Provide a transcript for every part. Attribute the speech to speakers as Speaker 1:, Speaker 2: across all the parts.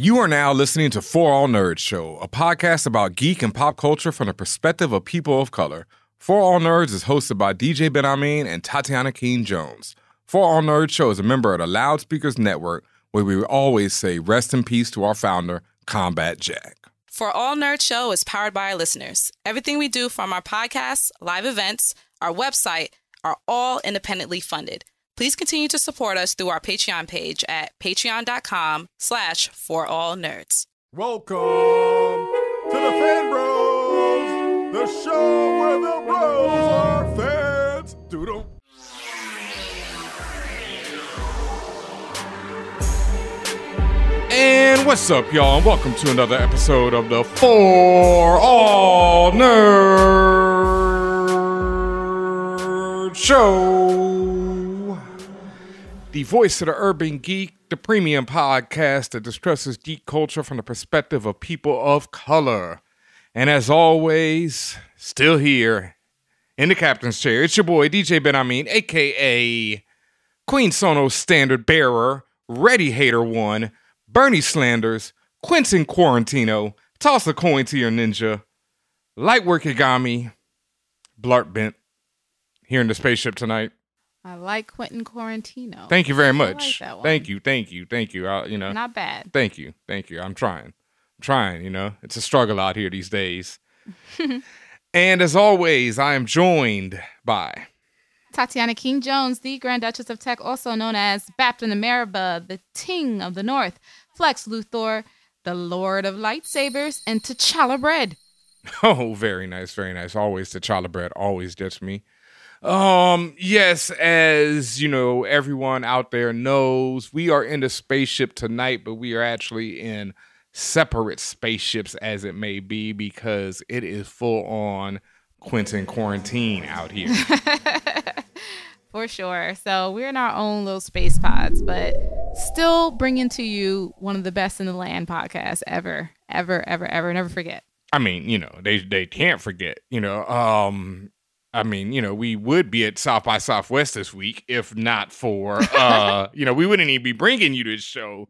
Speaker 1: You are now listening to For All Nerds Show, a podcast about geek and pop culture from the perspective of people of color. For All Nerds is hosted by DJ Benhameen and Tatiana King Jones. For All Nerds Show is a member of the Loudspeakers Network, where we always say rest in peace to our founder, Combat Jack.
Speaker 2: For All Nerds Show is powered by our listeners. Everything we do from our podcasts, live events, our website are all independently funded. Please continue to support us through our Patreon page at patreon.com slash for all nerds.
Speaker 3: Welcome to the Fan Bros, the show where the bros are fans. Doodle.
Speaker 1: And what's up, y'all? And welcome to another episode of the For All Nerds Show. The voice of the urban geek, the premium podcast that discusses geek culture from the perspective of people of color. And as always, still here in the captain's chair, it's your boy DJ Benhameen, aka Queen Sono's standard bearer, Ready Hater One, Bernie Slanders, Quentin Quarantino, Toss a coin to your ninja, Lightwork Yagami, Blart Bent, here in the spaceship tonight.
Speaker 4: I like Quentin Quarantino.
Speaker 1: Thank you very
Speaker 4: I
Speaker 1: much.
Speaker 4: like.
Speaker 1: Thank you, thank you, thank you. Uh, you know,
Speaker 4: Not bad.
Speaker 1: thank you, thank you. I'm trying, I'm trying. You know, it's a struggle out here these days. and as always, I am joined by
Speaker 4: Tatiana King Jones, the Grand Duchess of Tech, also known as Baptin Ameriba, the Ting of the North, Flex Luthor, the Lord of Lightsabers, and T'Challa Bread.
Speaker 1: Oh, very nice, very nice. Always T'Challa bread always gets me. Um, yes, as you know, everyone out there knows, we are in the spaceship tonight, but we are actually in separate spaceships as it may be because it is full on Quentin quarantine out here.
Speaker 4: For sure. So we're in our own little space pods, but still bringing to you one of the best in the land podcasts ever, ever, ever, ever. Never forget.
Speaker 1: I mean, you know, they they can't forget, you know, um I mean, you know, we would be at South by Southwest this week if not for uh, you know, we wouldn't even be bringing you this show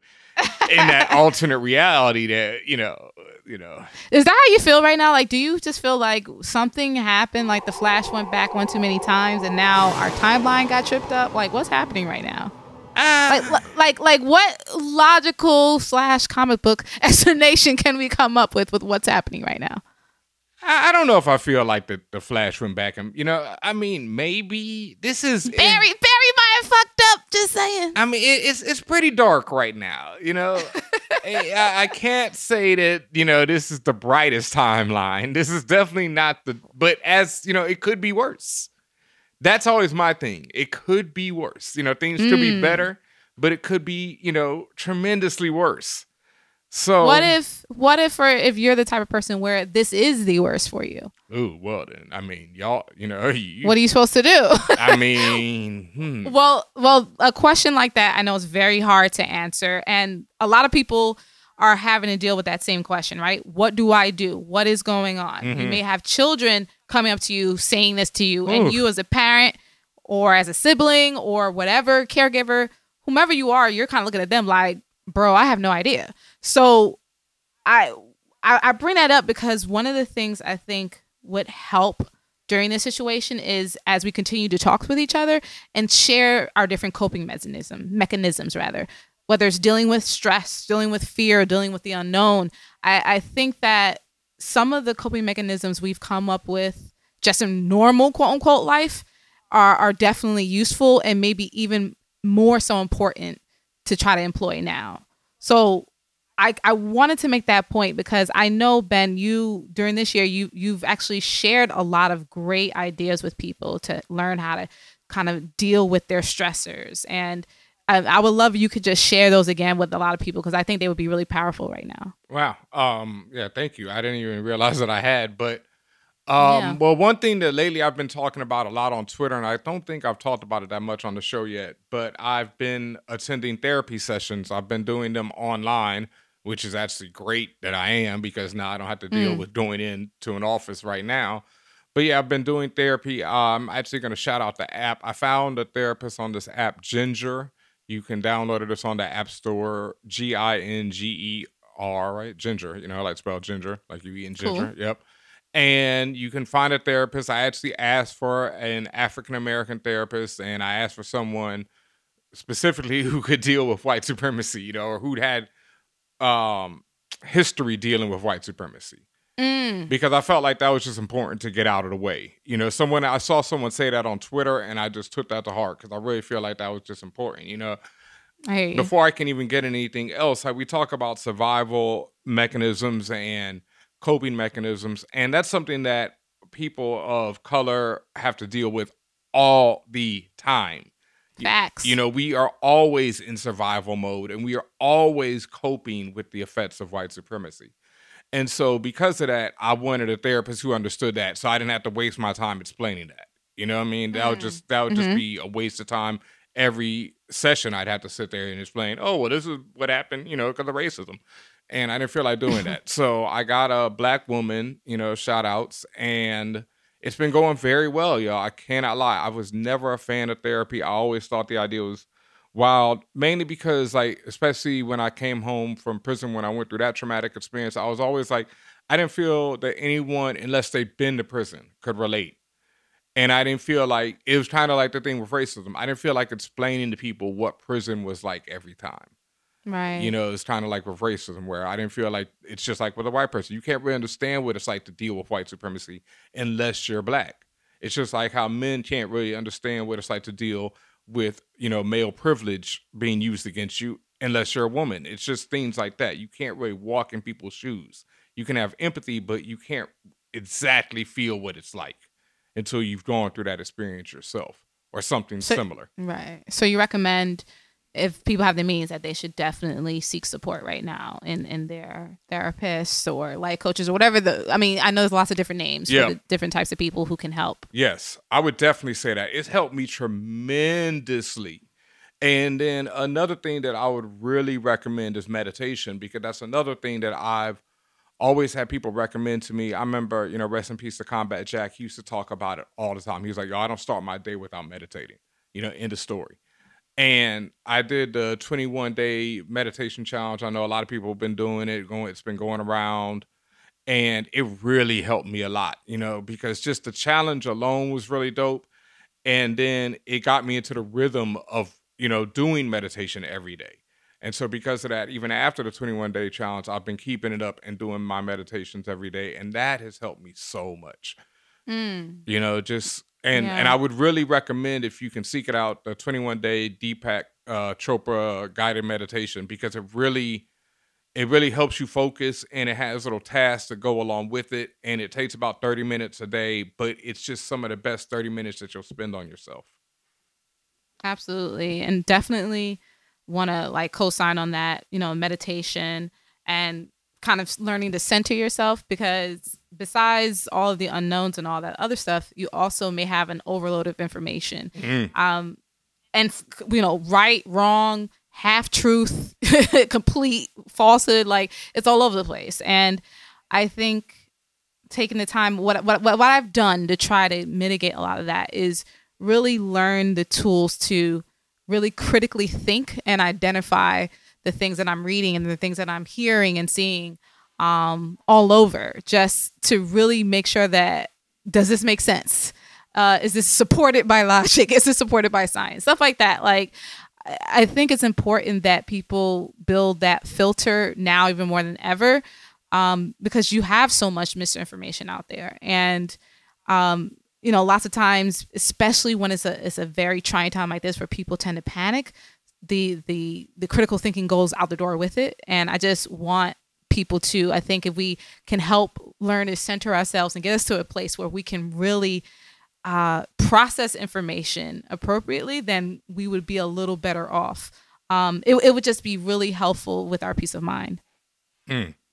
Speaker 1: in that alternate reality that, you know, you know.
Speaker 4: Is that how you feel right now? Like, do you just feel like something happened? Like the Flash went back one too many times, and now our timeline got tripped up. Like, what's happening right now? Like, like, like, what logical slash comic book explanation can we come up with with what's happening right now?
Speaker 1: I, I don't know if I feel like the, the Flash went back and you know, I mean, maybe this is
Speaker 4: Barry, Barry might have fucked up. Just saying.
Speaker 1: I mean, it, it's it's pretty dark right now. You know, I, I- can't say that you know this is the brightest timeline. This is definitely not the. But as you know, it could be worse. That's always my thing. It could be worse. You know, things could be
Speaker 4: Mm.
Speaker 1: better, but it could be you know tremendously worse. So
Speaker 4: What if, what if, or if you're the type of person where this is the worst for you?
Speaker 1: Ooh, well then, I mean, y'all, you know, you,
Speaker 4: What are you supposed to do?
Speaker 1: I mean, hmm.
Speaker 4: Well, well, a question like that I know is very hard to answer, and a lot of people are having to deal with that same question, right? What do I do? What is going on? You
Speaker 1: Mhm.
Speaker 4: may have children coming up to you saying this to you,
Speaker 1: Oof.
Speaker 4: and you as a parent or as a sibling or whatever caregiver, whomever you are, you're kind of looking at them like, "Bro, I have no idea." So, I I, I bring that up because one of the things I think would help during this situation is as we continue to talk with each other and share our different coping mechanism mechanisms rather whether it's dealing with stress dealing with fear dealing with the unknown. I, I think that some of the coping mechanisms we've come up with just in normal quote unquote life are, are definitely useful and maybe even more so important to try to employ now. So I, I wanted to make that point because I know Ben, you during this year you you've actually shared a lot of great ideas with people to learn how to kind of deal with their stressors, and I, I would love you could just share those again with a lot of people because I think they would be really powerful right now.
Speaker 1: Wow. Um. Yeah. Thank you. I didn't even realize that I had, but um.
Speaker 4: Yeah.
Speaker 1: Well, one thing that lately I've been talking about a lot on Twitter, and I don't think I've talked about it that much on the show yet, but I've been attending therapy sessions. I've been doing them online, which is actually great that I am because now I don't have to deal
Speaker 4: Mm.
Speaker 1: with going into an office right now. But yeah, I've been doing therapy. Uh, I'm actually going to shout out the app. I found a therapist on this app, Ginger. You can download it. It's on the App Store. G I N G E R, right? Ginger. You know, I like spell ginger, like you eating
Speaker 4: Cool.
Speaker 1: ginger. Yep. And you can find a therapist. I actually asked for an African American therapist, and I asked for someone specifically who could deal with white supremacy, you know, or who'd had um history dealing with white supremacy
Speaker 4: Mm.
Speaker 1: because I felt like that was just important to get out of the way. You know, someone I saw someone say that on Twitter, and I just took that to heart because I really feel like that was just important. You know,
Speaker 4: I
Speaker 1: before I can even get anything else, like we talk about survival mechanisms and coping mechanisms, and that's something that people of color have to deal with all the time. You-
Speaker 4: Facts.
Speaker 1: You know, we are always in survival mode and we are always coping with the effects of white supremacy. And so, because of that, I wanted a therapist who understood that, so I didn't have to waste my time explaining that. You know what I mean? That would
Speaker 4: Mm.
Speaker 1: just that would just
Speaker 4: Mhm.
Speaker 1: be a waste of time. Every session, I'd have to sit there and explain, "Oh, well, this is what happened," you know, because of racism, and I didn't feel like doing that. So I got a black woman, you know, shout outs, and it's been going very well, y'all. I cannot lie. I was never a fan of therapy. I always thought the idea was wild, mainly because, like, especially when I came home from prison, when I went through that traumatic experience, I was always like, I didn't feel that anyone, unless they've been to prison, could relate. And I didn't feel like it was kind of like the thing with racism. I didn't feel like explaining to people what prison was like every time.
Speaker 4: Right.
Speaker 1: You know, it's kind of like with racism, where I didn't feel like it's just like with a white person. You can't really understand what it's like to deal with white supremacy unless you're black. It's just like how men can't really understand what it's like to deal with, you know, male privilege being used against you unless you're a woman. It's just things like that. You can't really walk in people's shoes. You can have empathy, but you can't exactly feel what it's like until you've gone through that experience yourself or something
Speaker 4: So-
Speaker 1: similar.
Speaker 4: Right. So you recommend if people have the means that they should definitely seek support right now in in their therapists or life coaches or whatever the I mean, I know there's lots of different names
Speaker 1: Yeah.
Speaker 4: for the different types of people who can help.
Speaker 1: Yes, I would definitely say that. It's helped me tremendously. And then another thing that I would really recommend is meditation because that's another thing that I've always had people recommend to me. I remember, you know, rest in peace to Combat Jack. He used to talk about it all the time. He was like, yo, I don't start my day without meditating, you know, end of story. And I did the 21 day meditation challenge. I know a lot of people have been doing it, going, it's been going around and it really helped me a lot, you know, because just the challenge alone was really dope. And then it got me into the rhythm of, you know, doing meditation every day. And so because of that, even after the 21 day challenge, I've been keeping it up and doing my meditations every day. And that has helped me so much.
Speaker 4: Mm.
Speaker 1: You know, just and and I would really recommend if you can seek it out, the 21 day Deepak uh, Chopra guided meditation because it really it really helps you focus and it has little tasks to go along with it and it takes about 30 minutes a day but it's just some of the best 30 minutes that you'll spend on yourself
Speaker 4: Absolutely. And definitely want to like co-sign on that, you know, meditation and kind of learning to center yourself because besides all of the unknowns and all that other stuff, you also may have an overload of information. Um and you know, right, wrong, half truth, complete falsehood, like it's all over the place. And I think taking the time what what what what I've done to try to mitigate a lot of that is really learn the tools to really critically think and identify the things that I'm reading and the things that I'm hearing and seeing um, all over, just to really make sure that does this make sense? Uh, is this supported by logic? Is this supported by science? Stuff like that. Like, I- think it's important that people build that filter now even more than ever um, because you have so much misinformation out there. And, um, you know, lots of times, especially when it's a, it's a very trying time like this where people tend to panic, the, the, the critical thinking goes out the door with it. And I just want people to, I think if we can help learn to center ourselves and get us to a place where we can really uh, process information appropriately, then we would be a little better off. Um, it, it would just be really helpful with our peace of mind.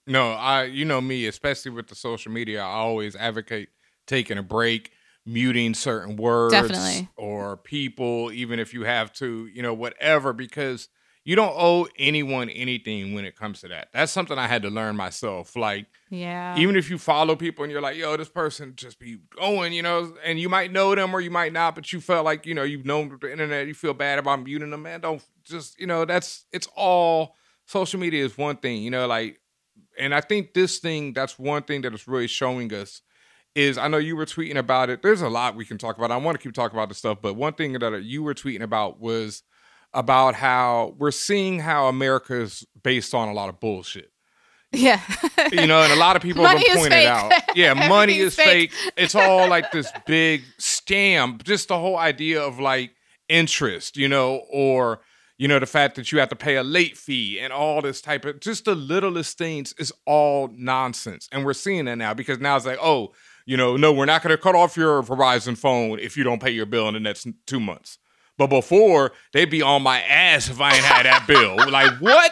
Speaker 1: no i you know me especially with the social media i always advocate taking a break muting certain words
Speaker 4: Definitely.
Speaker 1: or people even if you have to you know whatever because you don't owe anyone anything when it comes to that that's something i had to learn myself like
Speaker 4: Yeah.
Speaker 1: even if you follow people and you're like, yo, this person just be going, you know, and you might know them or you might not, but you felt like, you know, you've known the internet, you feel bad about muting them, man. Don't just, you know, that's it's all social media is one thing, you know, like And I think this thing, that's one thing that is really showing us is I know you were tweeting about it. There's a lot we can talk about. I want to keep talking about this stuff, but one thing that uh, you were tweeting about was about how we're seeing how America is based on a lot of bullshit.
Speaker 4: Yeah.
Speaker 1: You know, and a lot of people
Speaker 4: Money
Speaker 1: have pointed out. Yeah, money is
Speaker 4: is fake.
Speaker 1: fake. It's all like this big scam. Just the whole idea of like interest, you know, or you know, the fact that you have to pay a late fee and all this type of just the littlest things is all nonsense. And we're seeing that now because now it's like, oh, you know, no, we're not going to cut off your Verizon phone if you don't pay your bill in the next two months. But before, they'd be on my ass if I ain't had that bill. Like, what?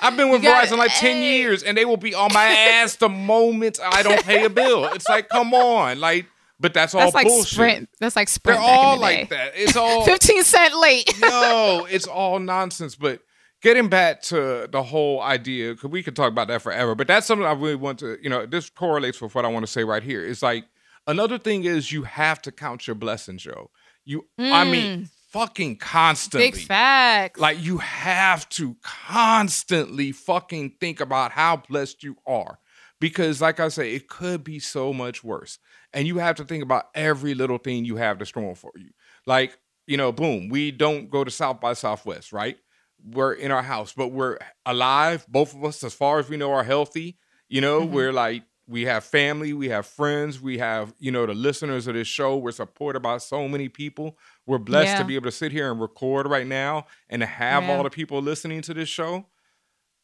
Speaker 1: I've been with Verizon like 10
Speaker 4: hey.
Speaker 1: years and they will be on my ass the moment I don't pay a bill. It's like, come on. Like, but that's all bullshit.
Speaker 4: That's like
Speaker 1: bullshit.
Speaker 4: Sprint. That's like sprint.
Speaker 1: They're
Speaker 4: Sprint. back in
Speaker 1: all
Speaker 4: the
Speaker 1: like
Speaker 4: day.
Speaker 1: that. It's all
Speaker 4: 15 cent late.
Speaker 1: no, it's all nonsense. But getting back to the whole idea, because we could talk about that forever, but that's something I really want to, you know, this correlates with what I want to say right here. It's like another thing is you have to count your blessings, Joe. You, I mean, mm. Fucking constantly.
Speaker 4: Big facts.
Speaker 1: Like you have to constantly fucking think about how blessed you are. Because like I say, it could be so much worse. And you have to think about every little thing you have that's going for you. Like, you know, boom, we don't go to South by Southwest, right? We're in our house, but we're alive. Both of us, as far as we know, are healthy. You know,
Speaker 4: Mhm.
Speaker 1: we're like, we have family, we have friends, we have, you know, the listeners of this show. We're supported by so many people. We're blessed to be able to sit here and record right now and to have
Speaker 4: Yeah.
Speaker 1: all the people listening to this show.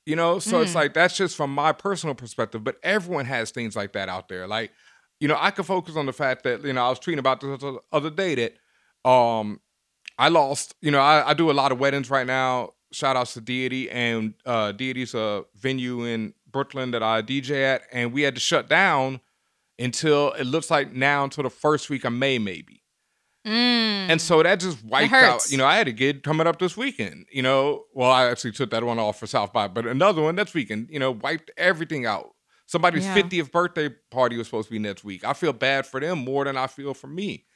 Speaker 1: You know, so it's
Speaker 4: Mm.
Speaker 1: like that's just from my personal perspective, but everyone has things like that out there. Like, you know, I could focus on the fact that, you know, I was tweeting about this the other day that um I lost, you know, I, I do a lot of weddings right now. Shout outs to Deity and uh Deity's a venue in Brooklyn that I DJ at, and we had to shut down until it looks like now until the first week of May, maybe.
Speaker 4: Mm.
Speaker 1: And so that just wiped out. You know, I had a gig coming up this weekend. You know, well, I actually took that one off for South by, but another one next weekend. You know, wiped everything out. Somebody's
Speaker 4: Yeah.
Speaker 1: 50th birthday party was supposed to be next week. I feel bad for them more than I feel for me.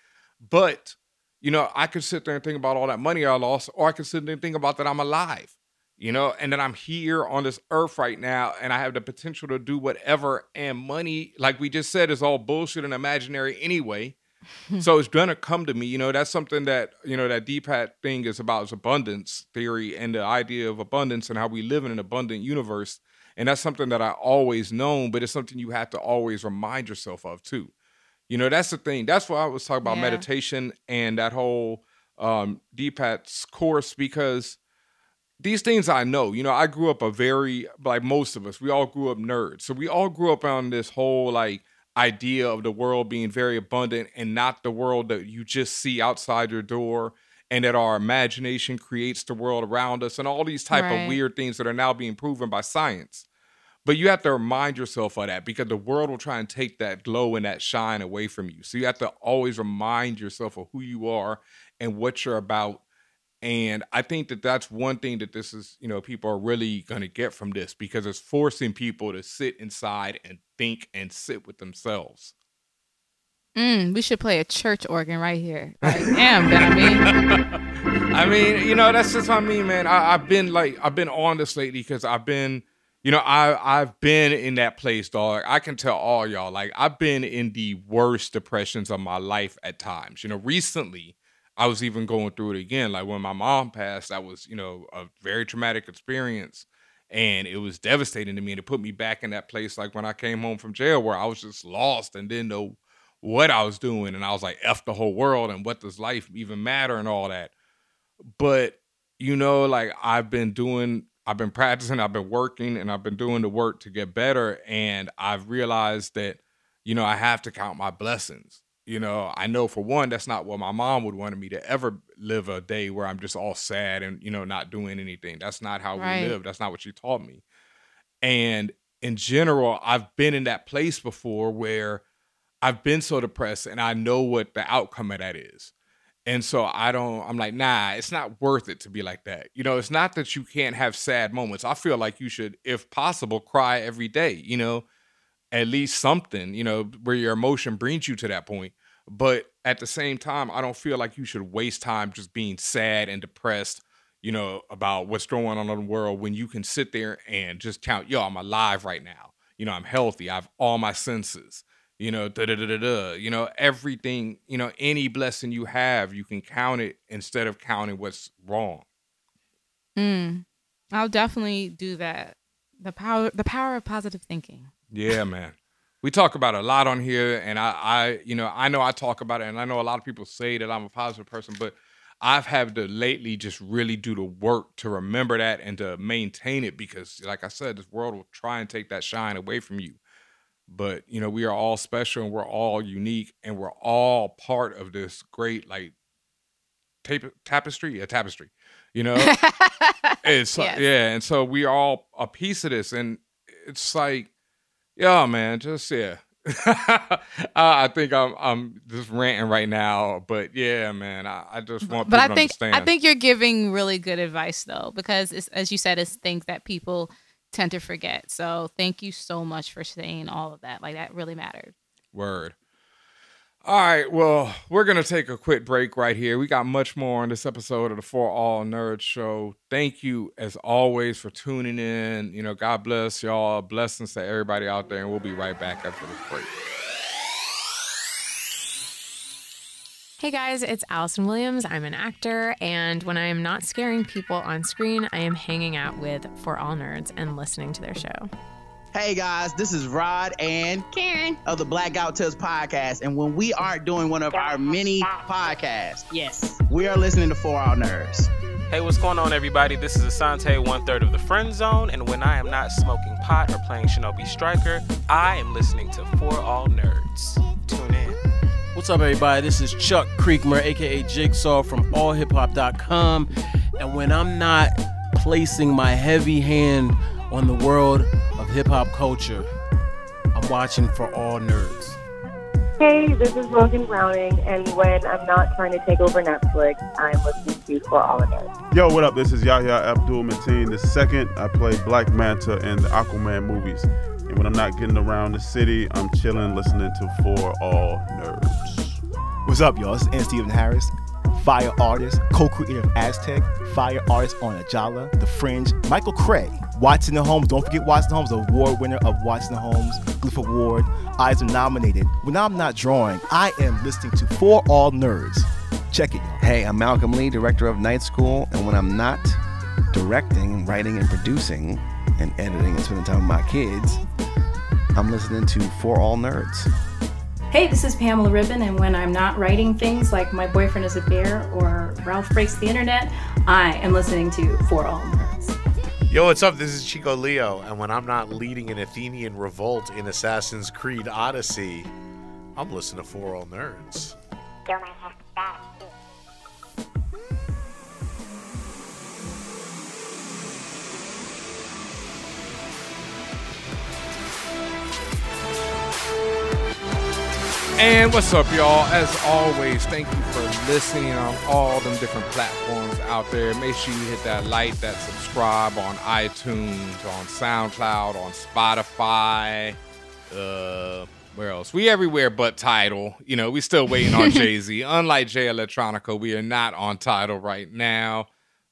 Speaker 1: But you know, I could sit there and think about all that money I lost, or I could sit there and think about that I'm alive. You know, and that I'm here on this earth right now, and I have the potential to do whatever. And money, like we just said, is all bullshit and imaginary anyway so it's gonna come to me. You know, that's something that you know that Deepak thing is about is abundance theory and the idea of abundance and how we live in an abundant universe. And that's something that I always known, but it's something you have to always remind yourself of too. You know, that's the thing. That's why I was talking about
Speaker 4: Yeah.
Speaker 1: meditation and that whole um Deepak's course because these things I know. You know, I grew up a very like most of us, we all grew up nerds. So we all grew up on this whole like idea of the world being very abundant and not the world that you just see outside your door and that our imagination creates the world around us and all these type of weird things that are now being proven by science. But you have to remind yourself of that because the world will try and take that glow and that shine away from you. So you have to always remind yourself of who you are and what you're about. And I think that that's one thing that this is, you know, people are really going to get from this because it's forcing people to sit inside and think and sit with themselves.
Speaker 4: Mm, we should play a church organ right here. Like, damn, Benjamin.
Speaker 1: I mean, you know, that's just what I mean, man. I, I've been like, I've been on this lately because I've been, you know, I I've been in that place, dog. I can tell all y'all, like, I've been in the worst depressions of my life at times. You know, recently I was even going through it again. Like when my mom passed, that was, you know, a very traumatic experience. And it was devastating to me. And it put me back in that place like when I came home from jail where I was just lost and didn't know what I was doing. And I was like, F the whole world and what does life even matter and all that but you know like i've been doing i've been practicing i've been working and i've been doing the work to get better and i've realized that you know i have to count my blessings you know i know for one that's not what my mom would want me to ever live a day where i'm just all sad and you know not doing anything that's not how
Speaker 4: Right.
Speaker 1: we live that's not what she taught me and in general i've been in that place before where i've been so depressed and i know what the outcome of that is and so I don't, I'm like, nah, it's not worth it to be like that. You know, it's not that you can't have sad moments. I feel like you should, if possible, cry every day, you know, at least something, you know, where your emotion brings you to that point. But at the same time, I don't feel like you should waste time just being sad and depressed, you know, about what's going on in the world when you can sit there and just count, yo, I'm alive right now. You know, I'm healthy. I have all my senses. You know, da da da da da. You know, everything. You know, any blessing you have, you can count it instead of counting what's wrong.
Speaker 4: Mm. I'll definitely do that. The power the power of positive thinking.
Speaker 1: Yeah, man. We talk about a lot on here, and I, I, you know, I know I talk about it, and I know a lot of people say that I'm a positive person, but I've had to lately just really do the work to remember that and to maintain it because, like I said, this world will try and take that shine away from you. But you know, we are all special and we're all unique, and we're all part of this great like tape, tapestry, a tapestry. You know, it's
Speaker 4: Yes.
Speaker 1: yeah, and so we are all a piece of this, and it's like, yeah, man, just yeah. I I think I'm I'm just ranting right now, but yeah, man, I, I just want
Speaker 4: but
Speaker 1: people
Speaker 4: I
Speaker 1: to
Speaker 4: think
Speaker 1: understand.
Speaker 4: I think you're giving really good advice though, because it's, as you said, it's things that people tend to forget. So thank you so much for saying all of that. Like that really mattered.
Speaker 1: Word. All right, well, we're gonna take a quick break right here. We got much more on this episode of the For All Nerds Show. Thank you, as always, for tuning in. You know, God bless y'all. Blessings to everybody out there, and we'll be right back after this break.
Speaker 5: Hey guys, it's Allison Williams. I'm an actor, and when I am not scaring people on screen, I am hanging out with For All Nerds and listening to their show.
Speaker 6: Hey guys, this is Rod and Karen of the Blackout Tales podcast. And when we aren't doing one of our many podcasts,
Speaker 7: Yes.
Speaker 6: we are listening to For All Nerds.
Speaker 7: Hey, what's going on, everybody? This is Asante, one third of the Friend Zone, and when I am not smoking pot or playing Shinobi Striker, I am listening to For All Nerds. Tune in.
Speaker 8: What's up, everybody? This is Chuck Creekmur, aka Jigsaw from AllHipHop.com. And when I'm not placing my heavy hand on the world of hip hop culture, I'm watching for all nerds.
Speaker 9: Hey, this is Logan Browning, and when I'm not trying to take over Netflix, I'm listening to For All of It.
Speaker 3: Yo, what up? This is Yahya Abdul Mateen the second. I play Black Manta in the Aquaman movies. And when I'm not getting around the city, I'm chilling, listening to For All Nerds.
Speaker 10: What's up, y'all? This is N. Steven Harris, fire artist, co-creator of Aztek, fire artist on Ajala, The Fringe, Michael Cray, Watson and Holmes. Don't forget Watson Holmes, award winner of Watson and Holmes, Glyph Award. Eyes are nominated. When I'm not drawing, I am listening to For All Nerds. Check it.
Speaker 11: Hey, I'm Malcolm Lee, director of Night School, and when I'm not directing, writing, and producing, and editing and spending time with my kids, I'm listening to For All Nerds.
Speaker 12: Hey, this is Pamela Ribon, and when I'm not writing things like My Boyfriend is a Bear or Ralph Breaks the Internet, I am listening to For All Nerds.
Speaker 13: Yo, what's up? This is Chico Leo, and when I'm not leading an Athenian revolt in Assassin's Creed Odyssey, I'm listening to For All Nerds.
Speaker 1: And what's up, y'all? As always, thank you for listening on all them different platforms out there. Make sure you hit that like, that subscribe on iTunes, on SoundCloud, on Spotify. Uh, where else? We everywhere but Tidal. You know, we still waiting on Jay Z. Unlike Jay Electronica, we are not on Tidal right now.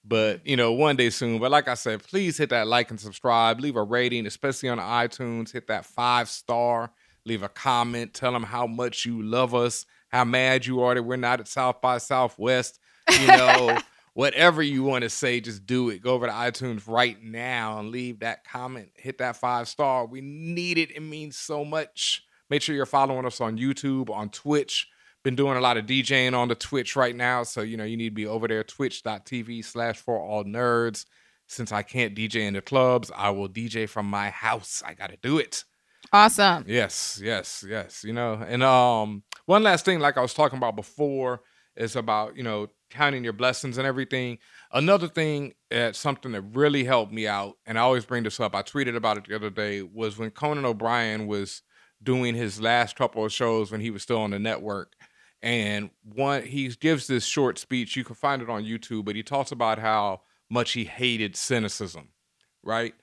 Speaker 1: But you know, one day soon. But like I said, please hit that like and subscribe. Leave a rating, especially on iTunes. Hit that five star. Leave a comment. Tell them how much you love us. How mad you are that we're not at South by Southwest. You know, whatever you want to say, just do it. Go over to iTunes right now and leave that comment. Hit that five star. We need it. It means so much. Make sure you're following us on YouTube, on Twitch. Been doing a lot of DJing on the Twitch right now. So, you know, you need to be over there, twitch.tv slash for all nerds. Since I can't DJ in the clubs, I will DJ from my house. I got to do it.
Speaker 4: Awesome.
Speaker 1: Yes, yes, yes. You know, and um, one last thing, like I was talking about before, is about you know counting your blessings and everything. Another thing, uh, something that really helped me out, and I always bring this up. I tweeted about it the other day. Was when Conan O'Brien was doing his last couple of shows when he was still on the network, and one he gives this short speech. You can find it on YouTube, but he talks about how much he hated cynicism, right?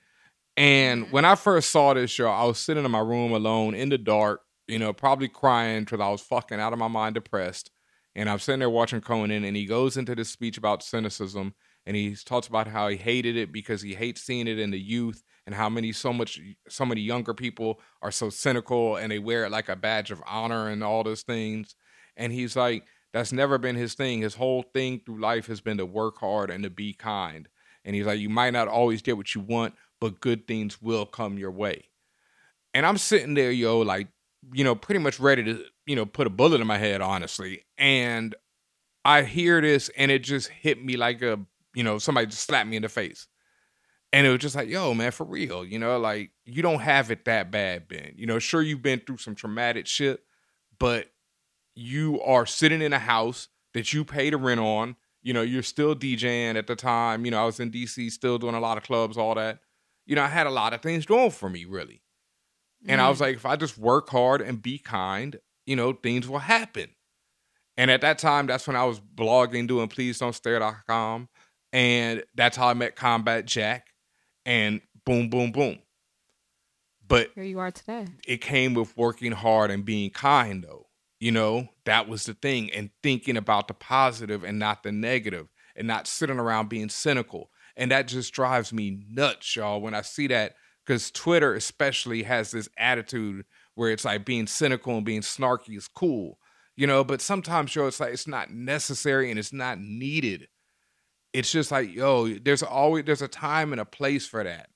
Speaker 1: And when I first saw this show, I was sitting in my room alone in the dark, you know, probably crying because I was fucking out of my mind depressed. And I'm sitting there watching Conan, and he goes into this speech about cynicism. and he talks about how he hated it because he hates seeing it in the youth and how many so much so many younger people are so cynical and they wear it like a badge of honor and all those things. And he's like, that's never been his thing. His whole thing through life has been to work hard and to be kind. And he's like, you might not always get what you want, but good things will come your way. And I'm sitting there, yo, like, you know, pretty much ready to, you know, put a bullet in my head, honestly. And I hear this and it just hit me like a, you know, somebody just slapped me in the face. And it was just like, yo, man, for real, you know, like you don't have it that bad, Ben. You know, sure you've been through some traumatic shit, but you are sitting in a house that you pay the rent on. You know, you're still DJing at the time. You know, I was in DC, still doing a lot of clubs, all that. You know, I had a lot of things going for me, really. And I was mm. like, if I just work hard and be kind, you know, things will happen. And at that time, that's when I was blogging, doing please don't stare.com. And that's how I met Combat Jack. And boom, boom, boom. But
Speaker 4: Here you are today.
Speaker 1: it came with working hard and being kind though you know that was the thing and thinking about the positive and not the negative and not sitting around being cynical and that just drives me nuts y'all when i see that because twitter especially has this attitude where it's like being cynical and being snarky is cool you know but sometimes yo it's like it's not necessary and it's not needed. It's just like yo there's always there's a time and a place for that.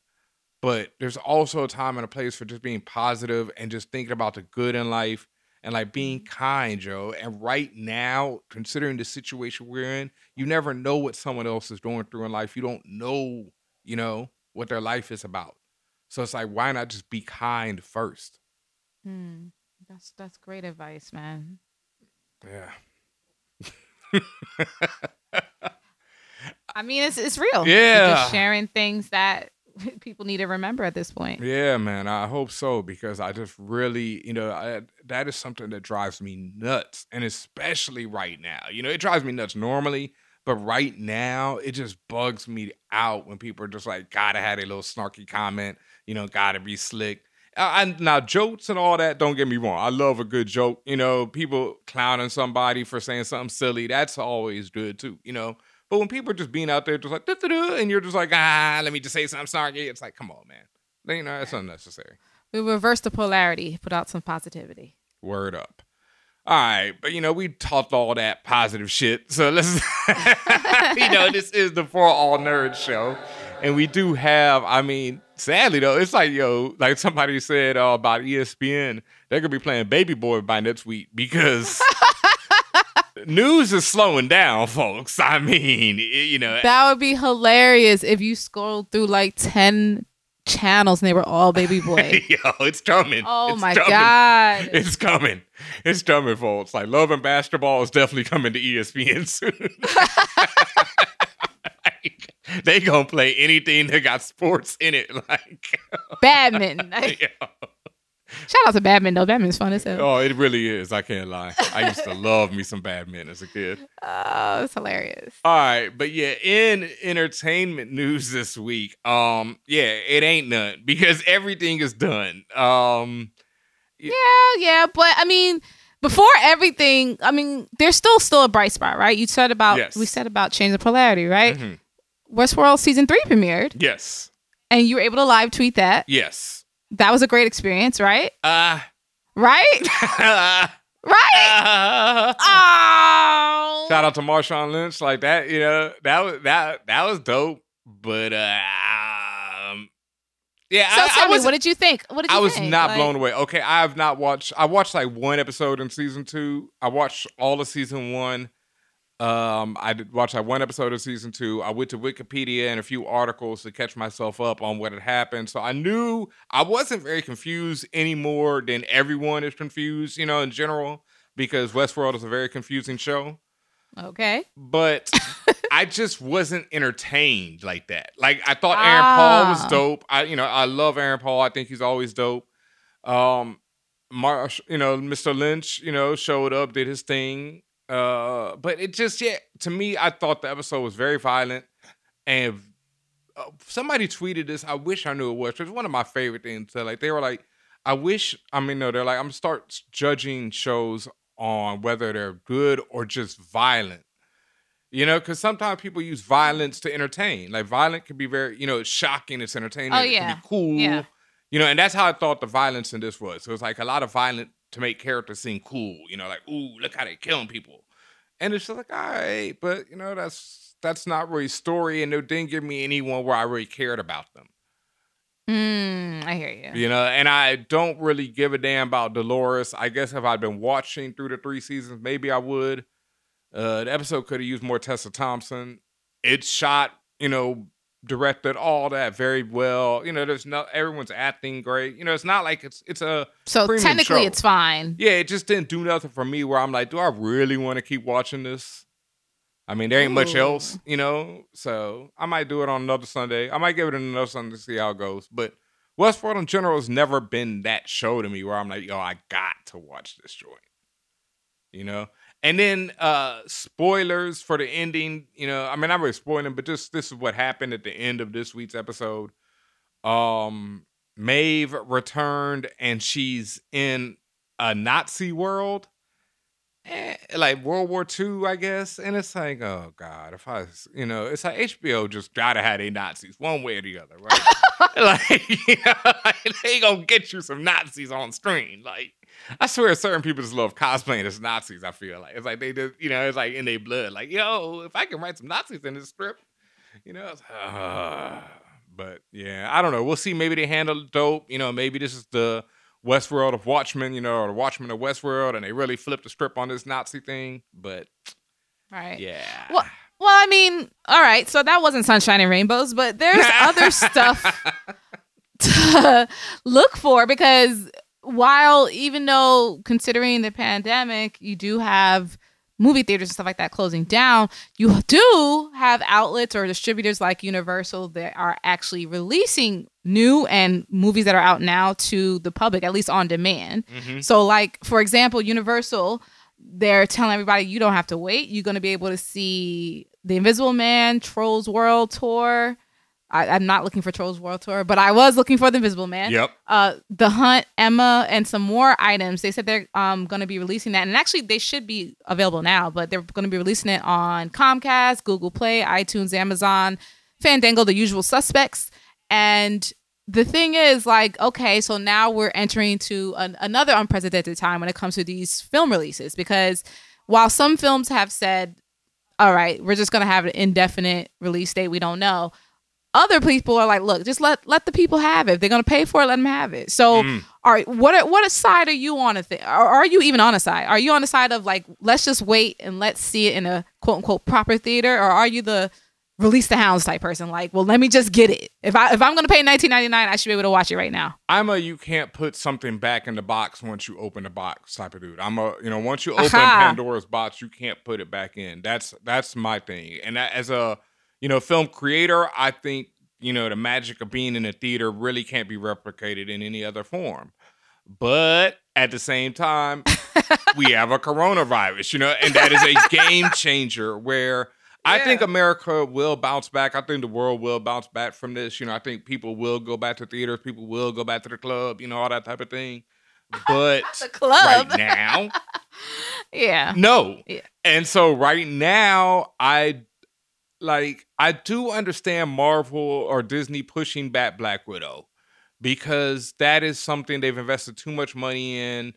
Speaker 1: But there's also a time and a place for just being positive and just thinking about the good in life and like being kind, Joe. And right now, considering the situation we're in, you never know what someone else is going through in life. You don't know, you know, what their life is about. So it's like, why not just be kind first?
Speaker 4: Hmm. That's that's great advice, man.
Speaker 1: Yeah.
Speaker 4: I mean, it's it's real. You're
Speaker 1: Yeah.
Speaker 4: just sharing things that people need to remember at this point.
Speaker 1: Yeah, man. I hope so because I just really, you know, I, that is something that drives me nuts, and especially right now. You know, it drives me nuts normally, but right now it just bugs me out when people are just like, gotta have a little snarky comment. You know, gotta be slick. Uh, I, now jokes and all that. Don't get me wrong. I love a good joke. You know, people clowning somebody for saying something silly. That's always good too. You know. But when people are just being out there, just like, and you're just like, ah, let me just say something snarky. It's like, come on, man. You know, that's unnecessary.
Speaker 4: We reverse the polarity, put out some positivity.
Speaker 1: Word up. All right, but you know, we talked all that positive shit. So let's, you know, this is the For All Nerds show. And we do have, I mean, sadly though, it's like, yo, like somebody said uh, about ESPN, they're going to be playing Baby Boy by next week because news is slowing down, folks. I mean, you know,
Speaker 4: That would be hilarious if you scrolled through like 10 channels and they were all baby boy.
Speaker 1: Yo, it's coming.
Speaker 4: Oh
Speaker 1: It's
Speaker 4: my
Speaker 1: coming.
Speaker 4: God.
Speaker 1: It's coming. It's coming, folks. Like Love and Basketball is definitely coming to ESPN soon. they gonna play anything that got sports in it. Like
Speaker 4: Badminton. Shout out to badminton though. Badminton's fun as hell.
Speaker 1: Oh, it really is. I can't lie. I used to love me some badminton as a kid.
Speaker 4: Oh, it's hilarious.
Speaker 1: All right, but yeah, in entertainment news this week, um, yeah, it ain't none because everything is done. Um,
Speaker 4: Yeah, yeah, but I mean, before everything, I mean, there's still still a bright spot, right? You said about
Speaker 1: Yes.
Speaker 4: we said about change the polarity, right?
Speaker 1: mhm.
Speaker 4: Westworld season three premiered,
Speaker 1: Yes,
Speaker 4: and you were able to live tweet that.
Speaker 1: yes.
Speaker 4: That was a great experience, right?
Speaker 1: Uh,
Speaker 4: Right? right? oh.
Speaker 1: Shout out to Marshawn Lynch, like that. You know that was that that was dope. But uh, um, yeah,
Speaker 4: So
Speaker 1: I,
Speaker 4: tell
Speaker 1: I
Speaker 4: me,
Speaker 1: was
Speaker 4: what did you think? What did you
Speaker 1: I was
Speaker 4: think?
Speaker 1: not
Speaker 4: Like-
Speaker 1: blown away. Okay, I have not watched. I watched like one episode in season two. I watched all of season one. Um, I did watch like one episode of season two. I went to Wikipedia and a few articles to catch myself up on what had happened. So I knew I wasn't very confused any more than everyone is confused, you know, in general, because Westworld is a very confusing show
Speaker 4: Okay.
Speaker 1: but I just wasn't entertained like that. Like I thought Aaron Paul was
Speaker 4: Ah.
Speaker 1: dope. I you know I love Aaron Paul. I think he's always dope. Um, Marsh, you know Mr. Lynch, you know showed up, did his thing. Uh, but it just yeah to me I thought the episode was very violent and. uh, Somebody tweeted this. I wish I knew it was. It was one of my favorite things. So like they were like, I wish. I mean, no, they're like, I'm gonna start judging shows on whether they're good or just violent. You know, because sometimes people use violence to entertain. Like violence can be very, you know, it's shocking. It's entertaining.
Speaker 4: Oh,
Speaker 1: it
Speaker 4: yeah.
Speaker 1: can be cool.
Speaker 4: Yeah.
Speaker 1: You know, and that's how I thought the violence in this was. So was like a lot of violence to make characters seem cool. You know, like ooh, look how they're killing people, and it's just like all right, but you know that's that's not really story, and it didn't give me anyone where I really cared about them.
Speaker 4: Mm, I hear you.
Speaker 1: You know, and I don't really give a damn about Dolores. I guess if I'd been watching through the three seasons, maybe I would. Uh, the episode could have used more Tessa Thompson. It's shot, you know, directed, all that very well. You know, there's no everyone's acting great. You know, it's not like it's it's a
Speaker 4: So technically,
Speaker 1: show.
Speaker 4: it's fine.
Speaker 1: Yeah, it just didn't do nothing for me. Where I'm like, do I really want to keep watching this? I mean, there ain't much else, you know. So I might do it on another Sunday. I might give it another Sunday to see how it goes. But Westworld in general has never been that show to me where I'm like, yo, I got to watch this joint. You know? And then uh spoilers for the ending, you know, I mean I'm really spoiling, but just this is what happened at the end of this week's episode. Um Maeve returned and she's in a Nazi world. Eh, like World War II, I guess. And it's like, oh God, if I you know, it's like HBO just gotta have they Nazis one way or the other, right? like, you know, like, they gonna get you some Nazis on screen. Like, I swear, certain people just love cosplaying as Nazis. I feel like it's like they just, you know, it's like in their blood. Like, yo, if I can write some Nazis in this script, you know, it's, uh, but yeah, I don't know. We'll see. Maybe they handle it dope. You know, maybe this is the Westworld of Watchmen, you know, or the Watchmen of Westworld, and they really flipped the script on this Nazi thing. But
Speaker 4: Right.
Speaker 1: yeah,
Speaker 4: Well, well, I mean, all right. So that wasn't sunshine and rainbows, but there's other stuff to look for because while even though considering the pandemic, you do have movie theaters and stuff like that closing down, you do have outlets or distributors like Universal that are actually releasing new and movies that are out now to the public, at least on demand.
Speaker 14: Mhm.
Speaker 4: So, like for example, Universal, they're telling everybody you don't have to wait. You're going to be able to see The Invisible Man, Trolls World Tour. I, I'm not looking for Trolls World Tour, but I was looking for The Invisible Man.
Speaker 1: Yep.
Speaker 4: Uh, The Hunt, Emma, and some more items. They said they're um, going to be releasing that, and actually they should be available now, but they're going to be releasing it on Comcast, Google Play, iTunes, Amazon, Fandango, the usual suspects. And the thing is, like, okay, so now we're entering to an, another unprecedented time when it comes to these film releases because while some films have said, all right, we're just going to have an indefinite release date, we don't know. Other people are like, look, just let let the people have it. If they're going to pay for it, let them have it. So,
Speaker 14: Mm.
Speaker 4: all right, what what side are you on? A thing? Are, are you even on a side? Are you on the side of like, let's just wait and let's see it in a quote unquote proper theater, or are you the release the hounds type person? Like, well, let me just get it. If I if I'm going to pay 19.99, I should be able to watch it right now.
Speaker 1: I'm a you can't put something back in the box once you open the box type of dude. I'm a you know once you open
Speaker 4: Aha.
Speaker 1: Pandora's box, you can't put it back in. That's that's my thing. And that, as a you know film creator, I think you know the magic of being in a theater really can't be replicated in any other form. But at the same time, we have a coronavirus, you know, and that is a game changer where I think America will bounce back. I think the world will bounce back from this. You know, I think people will go back to theaters, people will go back to the club, you know, all that type of thing. But
Speaker 4: The club.
Speaker 1: right now,
Speaker 4: Yeah.
Speaker 1: no.
Speaker 4: Yeah.
Speaker 1: And so right now, I like I do understand Marvel or Disney pushing back Black Widow because that is something they've invested too much money in.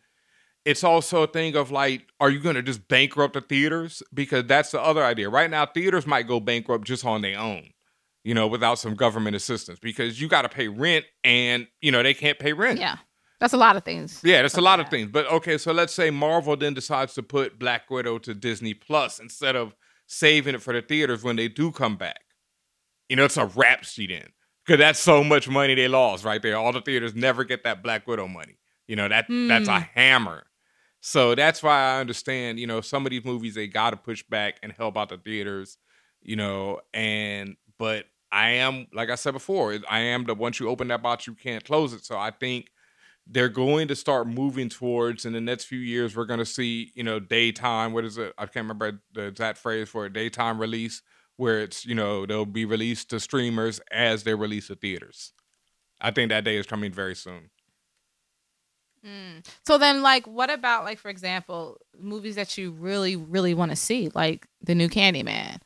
Speaker 1: It's also a thing of like, are you going to just bankrupt the theaters? Because that's the other idea. Right now, theaters might go bankrupt just on their own, you know, without some government assistance because you got to pay rent and, you know, they can't pay rent.
Speaker 4: Yeah. That's a lot of things.
Speaker 1: Yeah, that's a lot of things. But okay, so let's say Marvel then decides to put Black Widow to Disney Plus instead of saving it for the theaters when they do come back. You know, it's a rap sheet in because that's so much money they lost right there. All the theaters never get that Black Widow money. You know that that's a
Speaker 14: Hmm.
Speaker 1: hammer. So that's why I understand. You know, some of these movies they got to push back and help out the theaters. You know, and but I am like I said before, I am the once you open that box, you can't close it. So I think they're going to start moving towards in the next few years we're going to see you know daytime what is it? I can't remember the exact phrase for a daytime release where it's you know they'll be released to streamers as they're released to theaters. I think that day is coming very soon. Mm.
Speaker 4: So then, like, what about like, for example, movies that you really, really want to see, like the new Candyman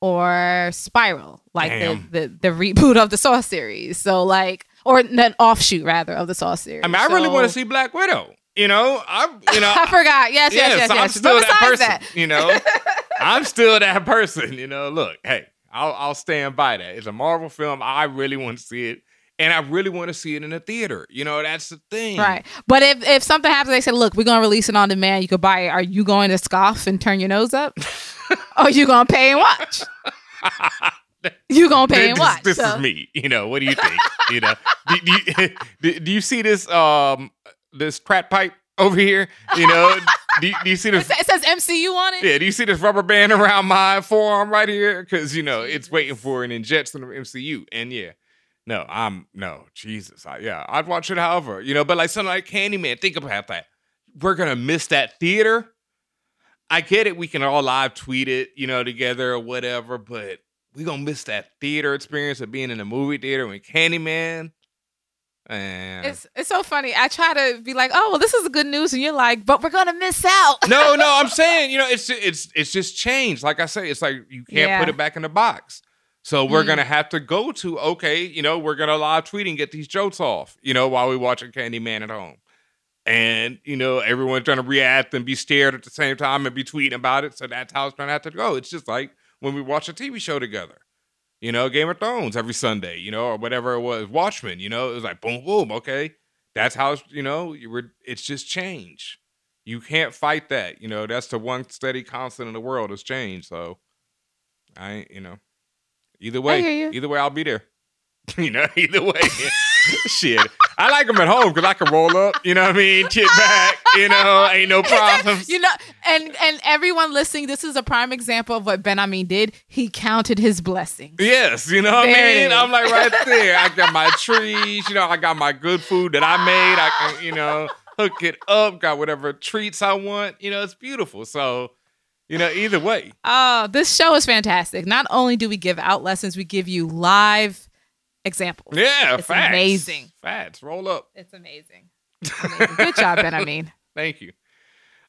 Speaker 4: or Spiral, like the, the the reboot of the Saw series. So like, or an offshoot rather of the Saw series.
Speaker 1: I mean, I really want to see Black Widow. You know, I'm. You know,
Speaker 4: I forgot. Yes, yes, yes,
Speaker 1: so I'm
Speaker 4: yes.
Speaker 1: still that person.
Speaker 4: that-
Speaker 1: You know, I'm still that person. You know, look, hey, I'll I'll stand by that. It's a Marvel film. I really want to see it, and I really want to see it in a theater. You know, that's the thing.
Speaker 4: Right. But if if something happens, they say, "Look, we're gonna release it on demand. You could buy it." Are you going to scoff and turn your nose up, or you gonna pay and watch? You gonna pay and
Speaker 1: this,
Speaker 4: watch?
Speaker 1: This
Speaker 4: so.
Speaker 1: is me. You know, what do you think? you know, do, do, you, do, do you see this um this crack pipe over here? You know, do, you- do you see this?
Speaker 4: it says MCU on it.
Speaker 1: Yeah, do you see this rubber band around my forearm right here? Because you know it's waiting for an injection of MCU, and yeah, no, I'm no Jesus. I, yeah, I'd watch it. However, you know, but like something like Candyman, think about that. We're gonna miss that theater. I get it. We can all live tweet it, you know, together or whatever, but we gonna miss that theater experience of being in a movie theater with Candyman. And
Speaker 4: It's it's so funny. I try to be like, "Oh, well, this is good news," and you're like, "But we're gonna miss out."
Speaker 1: no, no, I'm saying, you know, it's it's it's just changed. Like I say, it's like you can't put it back in the box. So we're
Speaker 4: Mm.
Speaker 1: gonna have to go to okay, you know, we're gonna live tweet and get these jokes off, you know, while we watching Candyman at home. And you know, everyone's trying to react and be scared at the same time and be tweeting about it. So that's how it's gonna have to go. It's just like when we watch a TV show together. You know, Game of Thrones every Sunday, you know, or whatever it was, Watchmen, you know, it was like boom, boom, okay. That's how it's, you know, you were it's just change. You can't fight that. You know, that's the one steady constant in the world is change. So I ain't, you know. Either way, either way, I'll be there. you know, either way. Shit. I like them at home because I can roll up, you know what I mean? Kick back, you know, ain't no problems.
Speaker 4: you know, and and everyone listening, this is a prime example of what Benhameen did. He counted his blessings.
Speaker 1: Yes, you know what
Speaker 4: There
Speaker 1: I mean? I'm like right there. I got my trees, you know, I got my good food that I made. I can, you know, hook it up, got whatever treats I want. You know, it's beautiful. So, you know, either way.
Speaker 4: Oh, this show is fantastic. Not only do we give out lessons, we give you live examples.
Speaker 1: Yeah,
Speaker 4: it's
Speaker 1: facts.
Speaker 4: amazing.
Speaker 1: Facts. Roll up.
Speaker 4: It's amazing. It's amazing. Good job, Benhameen,
Speaker 1: Thank you.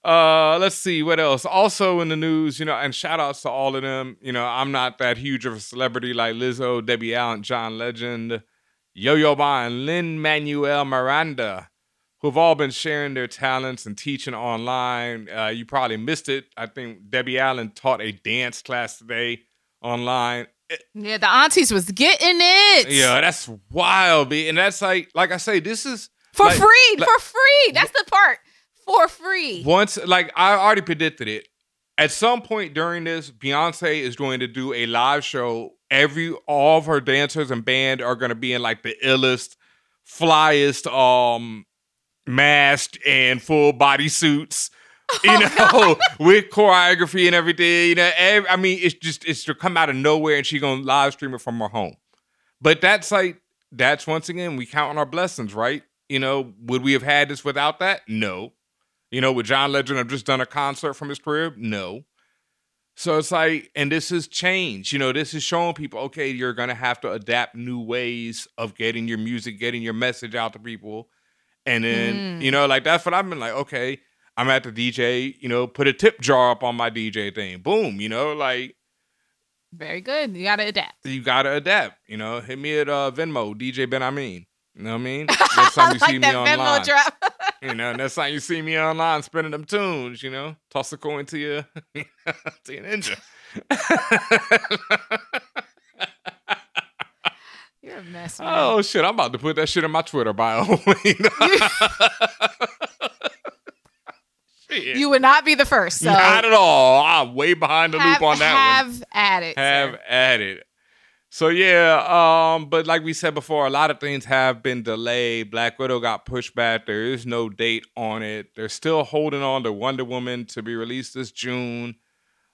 Speaker 1: Uh, let's see what else. Also in the news, you know, and shout outs to all of them. You know, I'm not that huge of a celebrity like Lizzo, Debbie Allen, John Legend, Yo Yo Ma, and Lin-Manuel Miranda, who've all been sharing their talents and teaching online. Uh, you probably missed it. I think Debbie Allen taught a dance class today online.
Speaker 4: Yeah, the aunties was getting it.
Speaker 1: Yeah, that's wild, B. And that's like, like I say, this is
Speaker 4: For
Speaker 1: like-
Speaker 4: free.
Speaker 1: like-
Speaker 4: for free. That's the part. For free.
Speaker 1: Once, like I already predicted it. At some point during this, Beyonce is going to do a live show. Every all of her dancers and band are going to be in like the illest, flyest, um, masked and full body suits. You know, with choreography and everything. You know, ev- I mean, it's just it's to come out of nowhere, and she gonna live stream it from her home. But that's like that's once again we count on our blessings, right? You know, would we have had this without that? No. You know, would John Legend have just done a concert from his crib? No. So it's like, and this is change. You know, this is showing people, okay, you're gonna have to adapt new ways of getting your music, getting your message out to people. And then,
Speaker 4: Mm.
Speaker 1: you know, like that's what I've been like, okay, I'm at the DJ, you know, put a tip jar up on my DJ thing. Boom, you know, like
Speaker 4: Very good. You gotta adapt.
Speaker 1: you gotta adapt. You know, hit me at uh, Venmo, DJ Benhameen. You know what I mean? Next time you
Speaker 4: like
Speaker 1: see me online.
Speaker 4: Venmo drop.
Speaker 1: you know, next time you see me online spinning them tunes, you know, toss a coin to your to your ninja.
Speaker 4: You're a mess. Man.
Speaker 1: oh shit, I'm about to put that shit in my Twitter bio. You know?
Speaker 4: You would not be the first. So
Speaker 1: Not at all. I'm way behind the
Speaker 4: have,
Speaker 1: loop on that one.
Speaker 4: have at it.
Speaker 1: have
Speaker 4: sir.
Speaker 1: at it. So yeah, um, but like we said before, a lot of things have been delayed. Black Widow got pushed back. There is no date on it. They're still holding on to Wonder Woman to be released this June.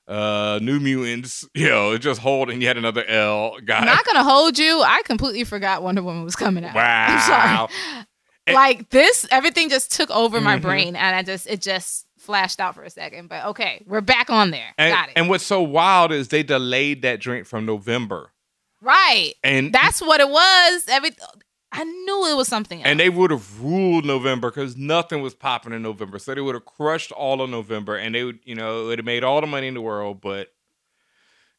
Speaker 1: Uh, New Mutants, you know, just holding yet another L. Got
Speaker 4: Not gonna hold you. I completely forgot Wonder Woman was coming out.
Speaker 1: Wow.
Speaker 4: I'm sorry. like this, everything just took over my
Speaker 1: Mhm.
Speaker 4: brain, and I just it just flashed out for a second. But okay, we're back on there.
Speaker 1: And,
Speaker 4: Got it.
Speaker 1: and what's so wild is they delayed that drink from November.
Speaker 4: right.
Speaker 1: And
Speaker 4: That's what it was. Every I knew it was something else.
Speaker 1: And they would have ruled November because nothing was popping in November. So they would have crushed all of November and they would, you know, it would have made all the money in the world. But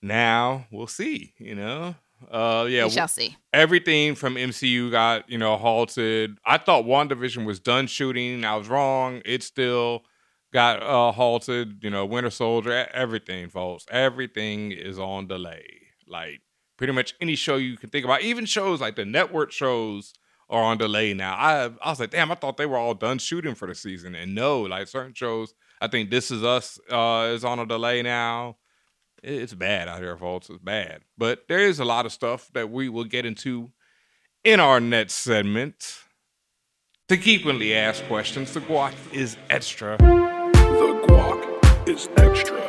Speaker 1: now we'll see, you know? Uh yeah.
Speaker 4: we shall see.
Speaker 1: Everything from MCU got, you know, halted. I thought WandaVision was done shooting. I was wrong. It's still got uh halted, you know, Winter Soldier, everything, folks. Everything is on delay. Like pretty much any show you can think about, even shows like the network shows are on delay now. I I was like, damn, I thought they were all done shooting for the season. And no, like certain shows, I think This Is Us uh is on a delay now. It's bad out here, folks. It's bad. But there is a lot of stuff that we will get into in our next segment. To keep frequently asked questions, the guac is extra.
Speaker 14: The guac is extra.